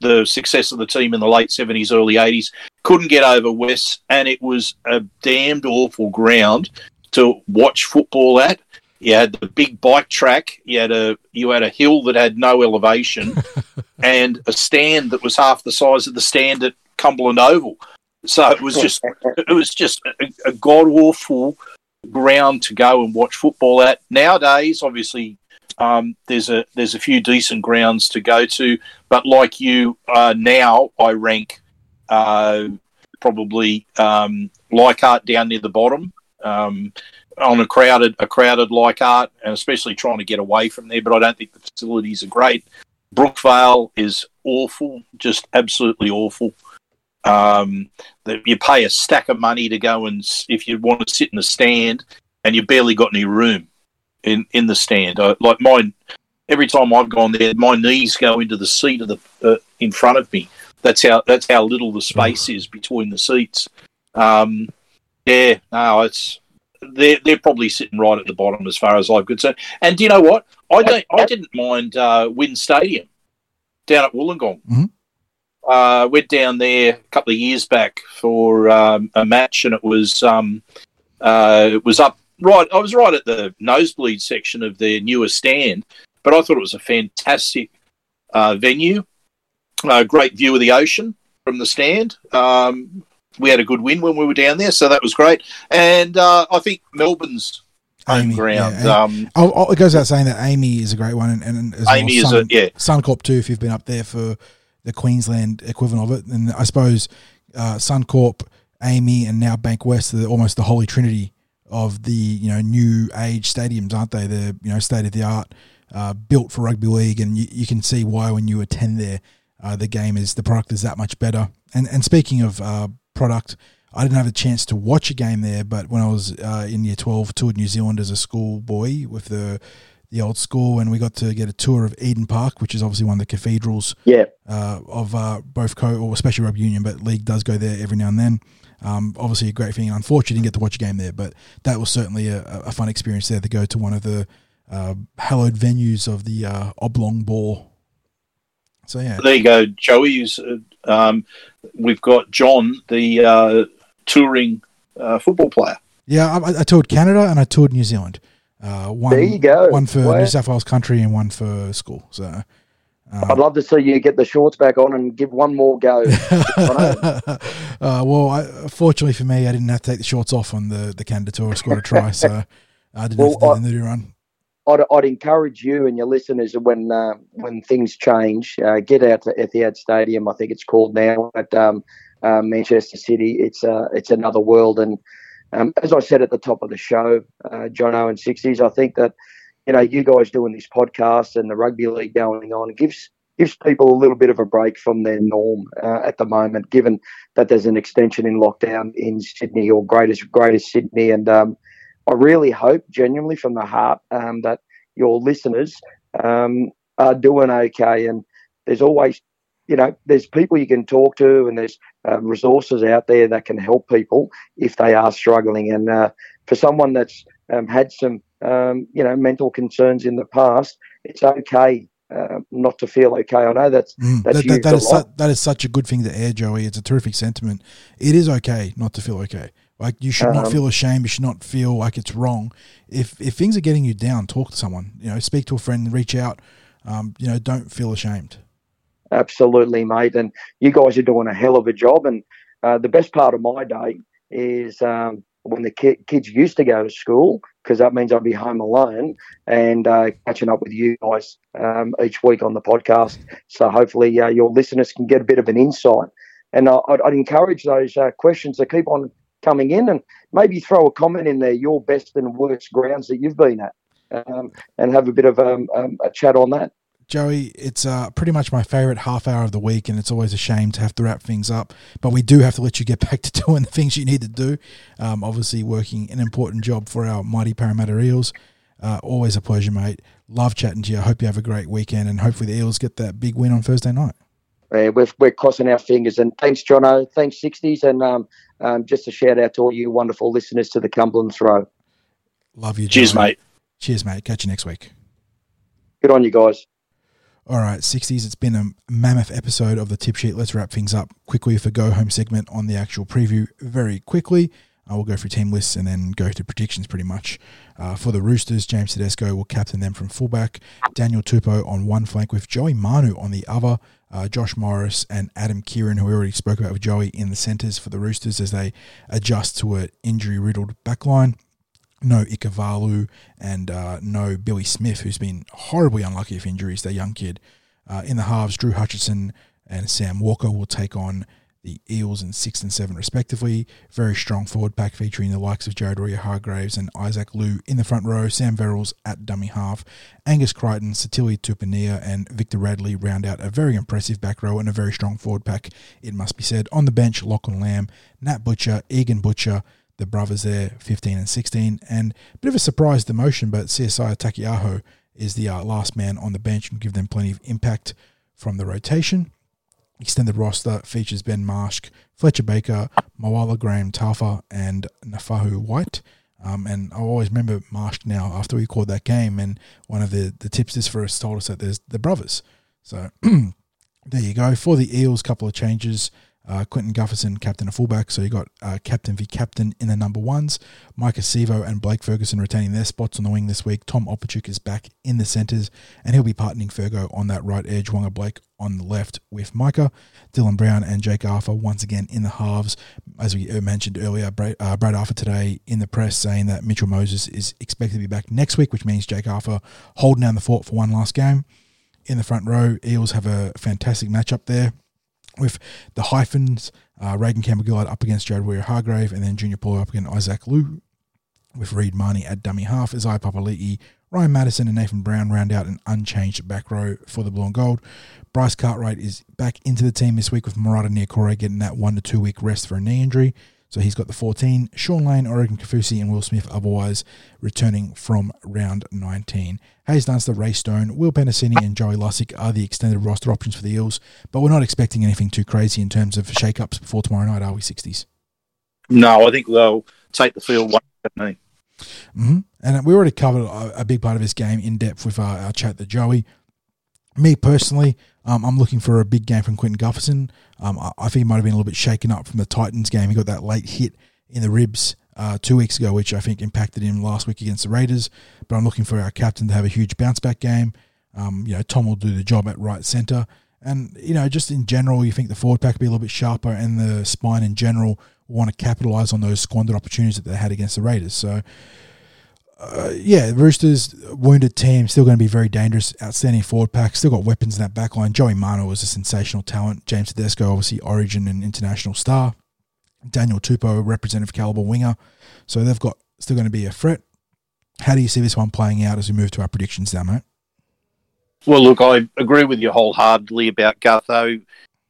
the success of the team in the late seventies, early eighties. Couldn't get over West, and it was a damned awful ground to watch football at. You had the big bike track. You had a you had a hill that had no elevation, (laughs) and a stand that was half the size of the stand at Cumberland Oval. So it was just (laughs) it was just a, a god awful ground to go and watch football at. Nowadays, obviously, um, there's a there's a few decent grounds to go to, but like you, uh, now I rank uh, probably um, Leichhardt down near the bottom. Um, on a crowded a crowded Leichhardt, and especially trying to get away from there. But I don't think the facilities are great. Brookvale is awful, just absolutely awful. Um, that you pay a stack of money to go and if you want to sit in the stand, and you barely got any room in in the stand. I, like mine, every time I've gone there, my knees go into the seat of the uh, in front of me. That's how that's how little the space is between the seats. Um, yeah, no, it's they're they're probably sitting right at the bottom as far as I'm concerned. And do you know what? I don't I didn't mind uh, Stadium down at Wollongong. Mhm. uh, went down there a couple of years back for um, a match, and it was um, uh, it was up right. I was right at the nosebleed section of their newer stand, but I thought it was a fantastic uh, venue. Uh, great view of the ocean from the stand. Um, we had a good win when we were down there, so that was great. And uh, I think Melbourne's home AAMI, ground. yeah, um, Oh, oh, it goes without saying that AAMI is a great one, and, and as AAMI is well, a- yeah. Suncorp too. If you've been up there for the Queensland equivalent of it, and I suppose uh, Suncorp, AAMI, and now Bankwest are almost the holy trinity of the you know new age stadiums, aren't they? They're you know state of the art, uh, built for rugby league, and you, you can see why when you attend there, uh, the game is the product is that much better. And and speaking of uh, product. I didn't have a chance to watch a game there, but when I was uh, in year 12, toured New Zealand as a schoolboy with the the old school, and we got to get a tour of Eden Park, which is obviously one of the cathedrals Yeah, uh, of uh, both co or especially rugby union, but league does go there every now and then. Um, obviously, a great thing. Unfortunately, didn't get to watch a game there, but that was certainly a, a fun experience there to go to one of the uh, hallowed venues of the uh, oblong ball. So yeah, there you go, Joey's. Uh, um, we've got John, the uh, touring uh, football player. yeah. I, I toured Canada and I toured New Zealand. Uh, one, There you go. One for Wow. New South Wales country and one for school. So. Um, I'd love to see you get the shorts back on and give one more go. (laughs) uh, well, I, fortunately for me, I didn't have to take the shorts off on the the Canada tour. I scored a try, so (laughs) I didn't have to Well, do the nudie run. I'd, I'd encourage you and your listeners when uh, when things change, uh, get out to Etihad Stadium. I think it's called now at um, uh, Manchester City. It's uh, it's another world, and um, as I said at the top of the show, uh, John Owen sixties. I think that you know you guys doing this podcast and the rugby league going on gives gives people a little bit of a break from their norm uh, at the moment, given that there's an extension in lockdown in Sydney or Greater Greater Sydney, and um, I really hope, genuinely from the heart, um, that your listeners um, are doing okay. And there's always, you know, there's people you can talk to, and there's uh, resources out there that can help people if they are struggling. And uh, for someone that's um, had some, um, you know, mental concerns in the past, it's okay uh, not to feel okay. I know that's Mm, that's that, that, a lot. su- that is such a good thing to air, Joey. It's a terrific sentiment. It is okay not to feel okay. Like you should not Um, feel ashamed. You should not feel like it's wrong. If if things are getting you down, talk to someone. You know, speak to a friend, reach out. Um, you know, don't feel ashamed. Absolutely, mate. And you guys are doing a hell of a job. And uh, the best part of my day is um, when the ki- kids used to go to school, because that means I'd be home alone and uh, catching up with you guys um, each week on the podcast. So hopefully uh, your listeners can get a bit of an insight. And I- I'd, I'd encourage those uh, questions to keep on coming in and maybe throw a comment in there, your best and worst grounds that you've been at, um, and have a bit of um, um, a chat on that. Joey, it's uh, pretty much my favorite half hour of the week, and it's always a shame to have to wrap things up. But we do have to let you get (laughs) back to doing the things you need to do. Um, obviously, working an important job for our mighty Parramatta Eels. Uh, always a pleasure, mate. Love chatting to you. I hope you have a great weekend, and hopefully the Eels get that big win on Thursday night. Uh, we're, we're crossing our fingers. And thanks, Jono. Thanks, 60s. And um, um, just a shout out to all you wonderful listeners to the Cumberland Throw. Love you, Cheers, Joey. mate. Cheers, mate. Catch you next week. Good on you guys. All right, 60s. It's been a mammoth episode of the tip sheet. Let's wrap things up quickly for go home segment on the actual preview very quickly. I will go through team lists and then go to predictions pretty much. Uh, for the Roosters, James Tedesco will captain them from fullback, Daniel Tupou on one flank with Joey Manu on the other, uh, Josh Morris and Adam Keighran, who we already spoke about with Joey in the centres for the Roosters as they adjust to an injury riddled backline no Ikavalu and uh, no Billy Smith, who's been horribly unlucky with injuries, that young kid. Uh, in the halves, Drew Hutchison and Sam Walker will take on the Eels in six and seven, respectively. Very strong forward pack featuring the likes of Jared Waerea-Hargreaves and Isaac Liu in the front row, Sam Verrills at dummy half, Angus Crichton, Sitili Tupouniua, and Victor Radley round out a very impressive back row and a very strong forward pack, it must be said. On the bench, Lachlan Lamb, Nat Butcher, Egan Butcher, the brothers there, 15 and 16. And a bit of a surprise demotion, but CSI Taukeiaho is the uh, last man on the bench and give them plenty of impact from the rotation. Extended roster features Ben Marsh, Fletcher Baker, Moala Graham-Taufa, and Naufahu Whyte. Um, and I always remember Marsh now after we called that game, and one of the, the tipsters for us told us that there's the brothers. So (clears throat) there you go. For the Eels, couple of changes. Uh, Clinton Gutherson, captain of fullback. So you got uh, captain v captain in the number ones. Maika Sivo and Blake Ferguson retaining their spots on the wing this week. Tom Opacic is back in the centres, and he'll be partnering Fergo on that right edge. Waqa Blake on the left with Micah. Dylan Brown and Jake Arthur once again in the halves. As we uh, mentioned earlier, Brad, uh, Brad Arthur today in the press saying that Mitchell Moses is expected to be back next week, which means Jake Arthur holding down the fort for one last game. In the front row, Eels have a fantastic matchup there with the hyphens, uh, Reagan Campbell Gillard up against Jared Waerea Hargrave, and then Junior Paulo up against Isaac Liu, with Reed Mahoney at dummy half, Isaiah Papali'i, Ryan Matterson, and Nathan Brown round out an unchanged back row for the blue and gold. Bryce Cartwright is back into the team this week with Marata Niukore getting that one to two week rest for a knee injury. So he's got the 14. Shaun Lane, Oregon Kaufusi, and Will Smith otherwise returning from round 19. Haze Dunster, Ray Stone, Will Penisini, and Joey Lussick are the extended roster options for the Eels, but we're not expecting anything too crazy in terms of shake-ups before tomorrow night, are we, 60s? No, I think they'll take the field one. Mm-hmm. And we already covered a, a, big part of this game in depth with our, our chat to Joey. Me personally, um, I'm looking for a big game from Clinton Gutherson. Um, I, I, think he might have been a little bit shaken up from the Titans game. He got that late hit in the ribs uh, two weeks ago, which I think impacted him last week against the Raiders. But I'm looking for our captain to have a huge bounce back game. Um, you know, Tom will do the job at right centre. And, you know, just in general, you think the forward pack will be a little bit sharper and the spine in general will want to capitalise on those squandered opportunities that they had against the Raiders. So, uh, yeah, Roosters wounded team still going to be very dangerous. Outstanding forward pack, still got weapons in that back line. Joey Manu was a sensational talent. James Tedesco, obviously Origin and international star. Daniel Tupou, representative caliber winger. So they've got still going to be a threat. How do you see this one playing out as we move to our predictions now, mate? Well, look, I agree with you wholeheartedly about Gutho.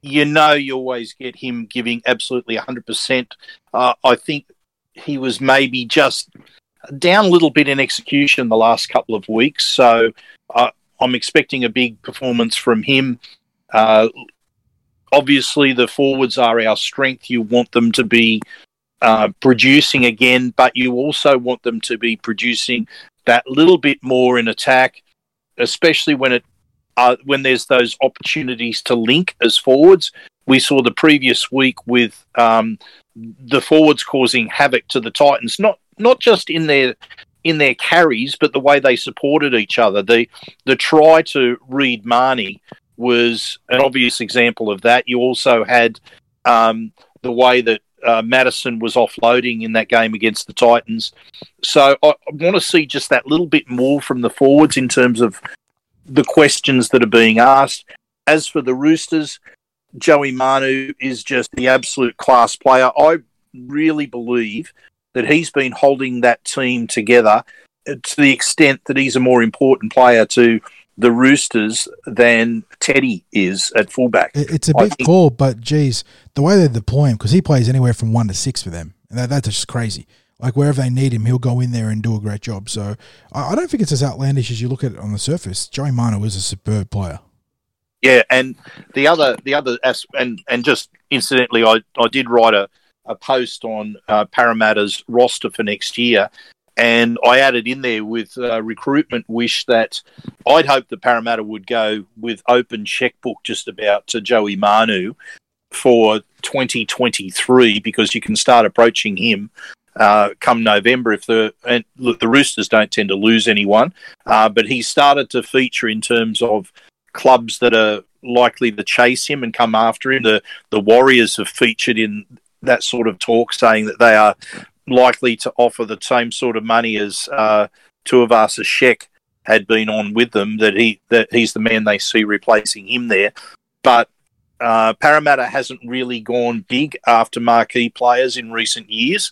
You know, you always get him giving absolutely 100%. Uh, I think he was maybe just down a little bit in execution the last couple of weeks. So uh, I'm expecting a big performance from him. Uh, obviously, the forwards are our strength. You want them to be uh, producing again, but you also want them to be producing that little bit more in attack, especially when it uh, when there's those opportunities to link as forwards. We saw the previous week with um, the forwards causing havoc to the Titans, not not just in their in their carries, but the way they supported each other. The the try to Reed Mahoney was an obvious example of that. You also had um, the way that uh, Matterson was offloading in that game against the Titans. So I, I want to see just that little bit more from the forwards in terms of the questions that are being asked. As for the Roosters, Joey Manu is just the absolute class player. I really believe that he's been holding that team together to the extent that he's a more important player to the Roosters than Teddy is at fullback. It's a big call, but geez, the way they deploy him, because he plays anywhere from one to six for them, and that, that's just crazy. Like wherever they need him, he'll go in there and do a great job. So I, I don't think it's as outlandish as you look at it on the surface. Joey Manu is a superb player. Yeah, and the other, the other, and and just incidentally, I I did write a a post on uh, Parramatta's roster for next year, and I added in there with uh, recruitment wish that I'd hope that Parramatta would go with open checkbook just about to Joey Manu for 2023 because you can start approaching him uh, come November if the and look the Roosters don't tend to lose anyone, uh, but he started to feature in terms of clubs that are likely to chase him and come after him. The the Warriors have featured in that sort of talk, saying that they are likely to offer the same sort of money as uh, Tuivasa-Sheck had been on with them. That he that he's the man they see replacing him there, but. Uh, Parramatta hasn't really gone big after marquee players in recent years.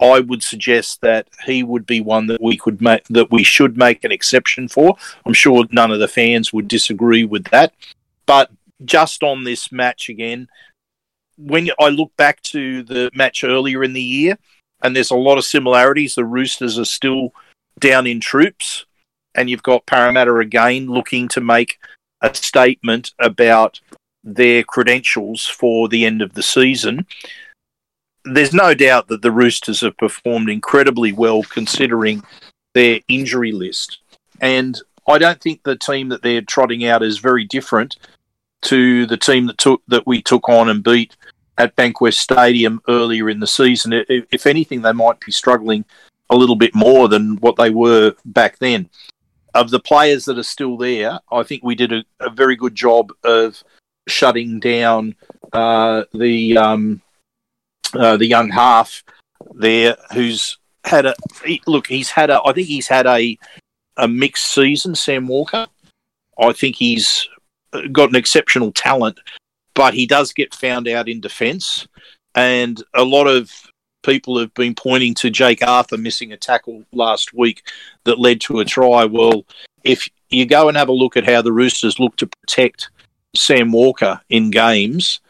I would suggest that he would be one that we could make that we should make an exception for. I'm sure none of the fans would disagree with that. But just on this match again, when I look back to the match earlier in the year, and there's a lot of similarities. The Roosters are still down in troops, and you've got Parramatta again looking to make a statement about their credentials for the end of the season. There's no doubt that the Roosters have performed incredibly well considering their injury list. And I don't think the team that they're trotting out is very different to the team that took that we took on and beat at Bankwest Stadium earlier in the season. If anything, they might be struggling a little bit more than what they were back then. Of the players that are still there, I think we did a, a very good job of shutting down uh, the um, uh, the young half there, who's had a he, look. He's had a. I think he's had a a mixed season. Sam Walker. I think he's got an exceptional talent, but he does get found out in defence, and a lot of people have been pointing to Jake Arthur missing a tackle last week that led to a try. Well, if you go and have a look at how the Roosters look to protect Sam Walker in games,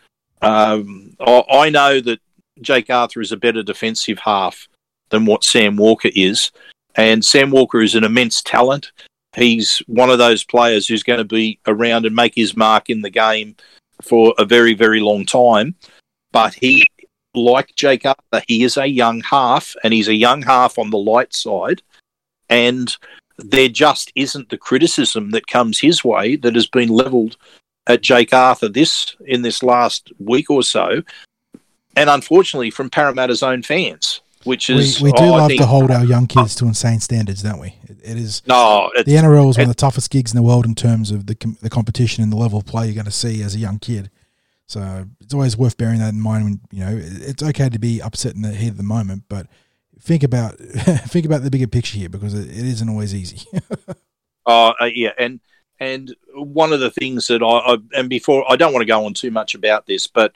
um, I, I know that Jake Arthur is a better defensive half than what Sam Walker is. And Sam Walker is an immense talent. He's one of those players who's going to be around and make his mark in the game for a very, very long time. But he like Jake Arthur, he is a young half, and he's a young half on the light side. And there just isn't the criticism that comes his way that has been levelled at Jake Arthur this in this last week or so, and unfortunately from Parramatta's own fans, which is we, we do oh, love think, to hold our young kids to insane standards, don't we? it, it is no. The NRL is one of the toughest gigs in the world in terms of the the competition and the level of play you're going to see as a young kid. So it's always worth bearing that in mind. When you know it's okay to be upset in the heat of the moment, but think about (laughs) think about the bigger picture here because it, it isn't always easy. (laughs) Oh uh, yeah, and and one of the things that I, I and before I don't want to go on too much about this, but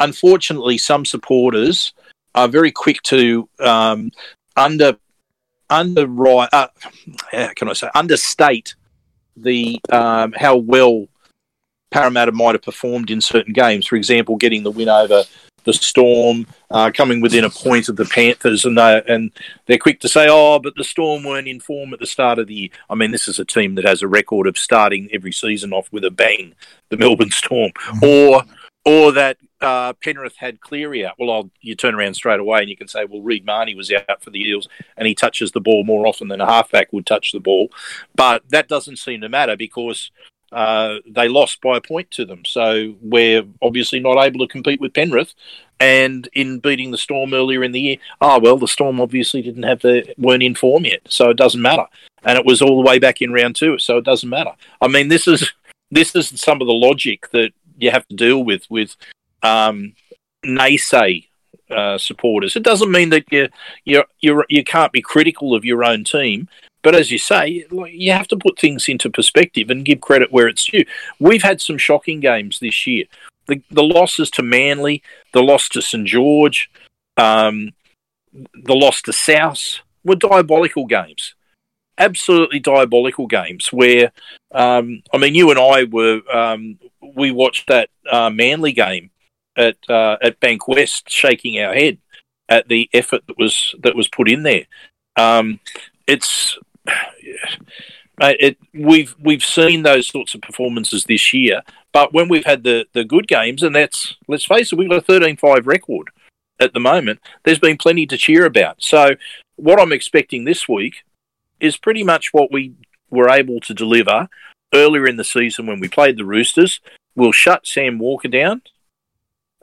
unfortunately, some supporters are very quick to um, under underwrite. Uh, how can I say understate the um, how well Parramatta might have performed in certain games. For example, getting the win over the Storm, uh, coming within a point of the Panthers, and they and they're quick to say, "Oh, but the Storm weren't in form at the start of the year." I mean, this is a team that has a record of starting every season off with a bang, the Melbourne Storm, mm-hmm. or or that uh, Penrith had Cleary out. Well, I'll, you turn around straight away and you can say, well, Reed Mahoney was out for the Eels and he touches the ball more often than a halfback would touch the ball. But that doesn't seem to matter because uh, they lost by a point to them. So we're obviously not able to compete with Penrith. And in beating the Storm earlier in the year, oh well, the Storm obviously didn't have the weren't in form yet, so it doesn't matter. And it was all the way back in round two, so it doesn't matter. I mean, this is this is some of the logic that you have to deal with with um, naysay uh, supporters. It doesn't mean that you you you you can't be critical of your own team, but as you say, you have to put things into perspective and give credit where it's due. We've had some shocking games this year. The, the losses to Manly, the loss to St George, um, the loss to South were diabolical games. Absolutely diabolical games where, um, I mean, you and I were, um, we watched that uh, Manly game at uh, at Bankwest, shaking our head at the effort that was that was put in there. Um, it's (sighs) it, we've we've seen those sorts of performances this year, but when we've had the, the good games, and that's let's face it, we've got a 13-5 record at the moment. There's been plenty to cheer about. So what I'm expecting this week is pretty much what we were able to deliver earlier in the season when we played the Roosters. We'll shut Sam Walker down.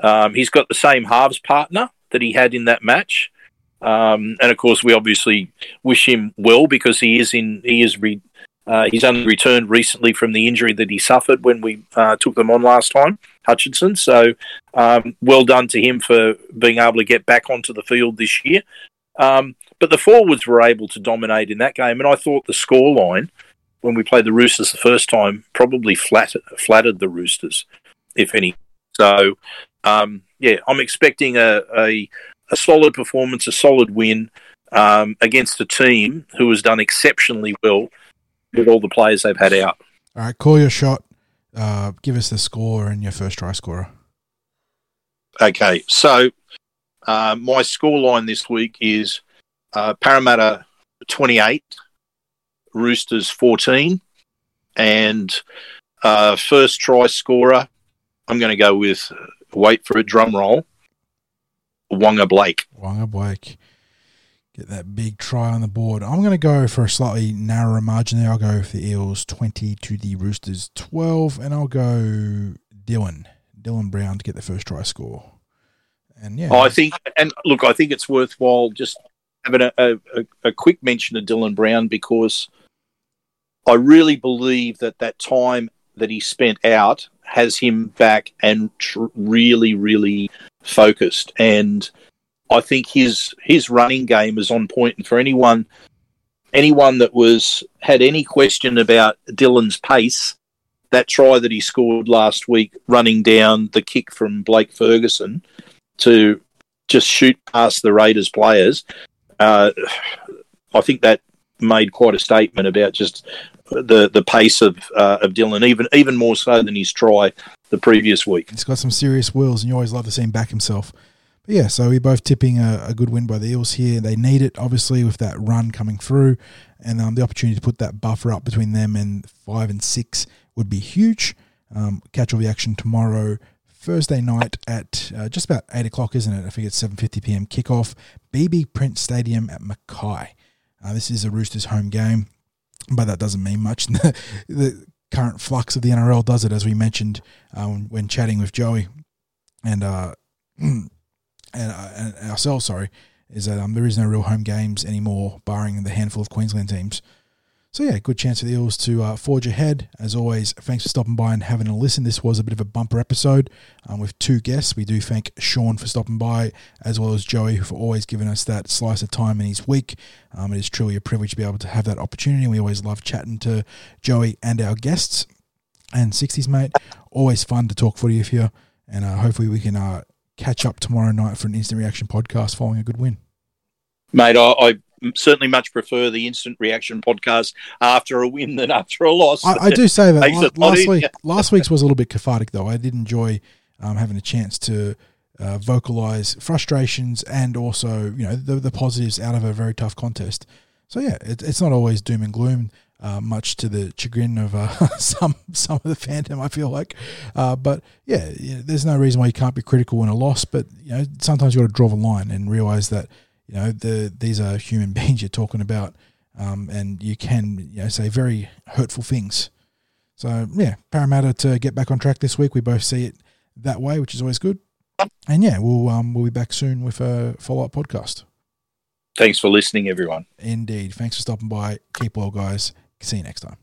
Um, he's got the same halves partner that he had in that match. Um, and of course, we obviously wish him well because he is in he is re, uh, he's only returned recently from the injury that he suffered when we uh, took them on last time, Hutchinson. So um, well done to him for being able to get back onto the field this year. Um, but the forwards were able to dominate in that game, and I thought the scoreline when we played the Roosters the first time probably flattered, flattered the Roosters, if any. So um, yeah, I'm expecting a, a a solid performance, a solid win um, against a team who has done exceptionally well with all the players they've had out. All right, call your shot. Uh, give us the score and your first try scorer. Okay, so uh, my score line this week is uh, Parramatta 28, Roosters 14, and uh, first try scorer, I'm going to go with, wait for a drum roll, Waqa Blake. Waqa Blake. get that big try on the board. I'm going to go for a slightly narrower margin there. I'll go for the Eels 20 to the Roosters 12, and I'll go Dylan, Dylan Brown to get the first try score. And yeah, I think, and look, I think it's worthwhile just having a, a, a quick mention of Dylan Brown because I really believe that that time that he spent out has him back and tr- really, really focused. And I think his his running game is on point. And for anyone anyone that was had any question about Dylan's pace, that try that he scored last week, running down the kick from Blake Ferguson to just shoot past the Raiders players, uh, I think that made quite a statement about just the the pace of uh, of Dylan, even even more so than his try the previous week. He's got some serious wheels, and you always love to see him back himself. But yeah, so we're both tipping a, a, good win by the Eels here. They need it, obviously, with that run coming through, and um, the opportunity to put that buffer up between them and five and six would be huge. Um, catch all the action tomorrow, Thursday night at uh, just about eight o'clock, isn't it? I think it's seven fifty PM kickoff. BB Print Stadium at Mackay. Uh, this is a Roosters home game, but that doesn't mean much. (laughs) the current flux of the NRL does it, as we mentioned um, when chatting with Joey and uh, (clears throat) and, uh, and, ourselves. Sorry, is that um, there is no real home games anymore, barring the handful of Queensland teams. So yeah, good chance for the Eels to uh, forge ahead. As always, thanks for stopping by and having a listen. This was a bit of a bumper episode um, with two guests. We do thank Shaun for stopping by, as well as Joey for always giving us that slice of time in his week. Um, it is truly a privilege to be able to have that opportunity. We always love chatting to Joey and our guests. And 60s, mate, always fun to talk footy with you. And uh, hopefully we can uh, catch up tomorrow night for an instant reaction podcast following a good win. Mate, I, I certainly much prefer the instant reaction podcast after a win than after a loss. I, I do say that (laughs) last, week, last week's was a little bit cathartic though. I did enjoy um, having a chance to uh, vocalize frustrations and also you know the, the positives out of a very tough contest. So yeah, it, it's not always doom and gloom. Uh, much to the chagrin of uh, (laughs) some some of the fandom, I feel like. Uh, but yeah, you know, there's no reason why you can't be critical in a loss. But you know, sometimes you got to draw the line and realize that you know, the, these are human (laughs) beings you're talking about, um, and you can you know say very hurtful things. So yeah, Parramatta to get back on track this week. We both see it that way, which is always good. And yeah, we'll um, we'll be back soon with a follow up podcast. Thanks for listening, everyone. Indeed. Thanks for stopping by. Keep well, guys. See you next time.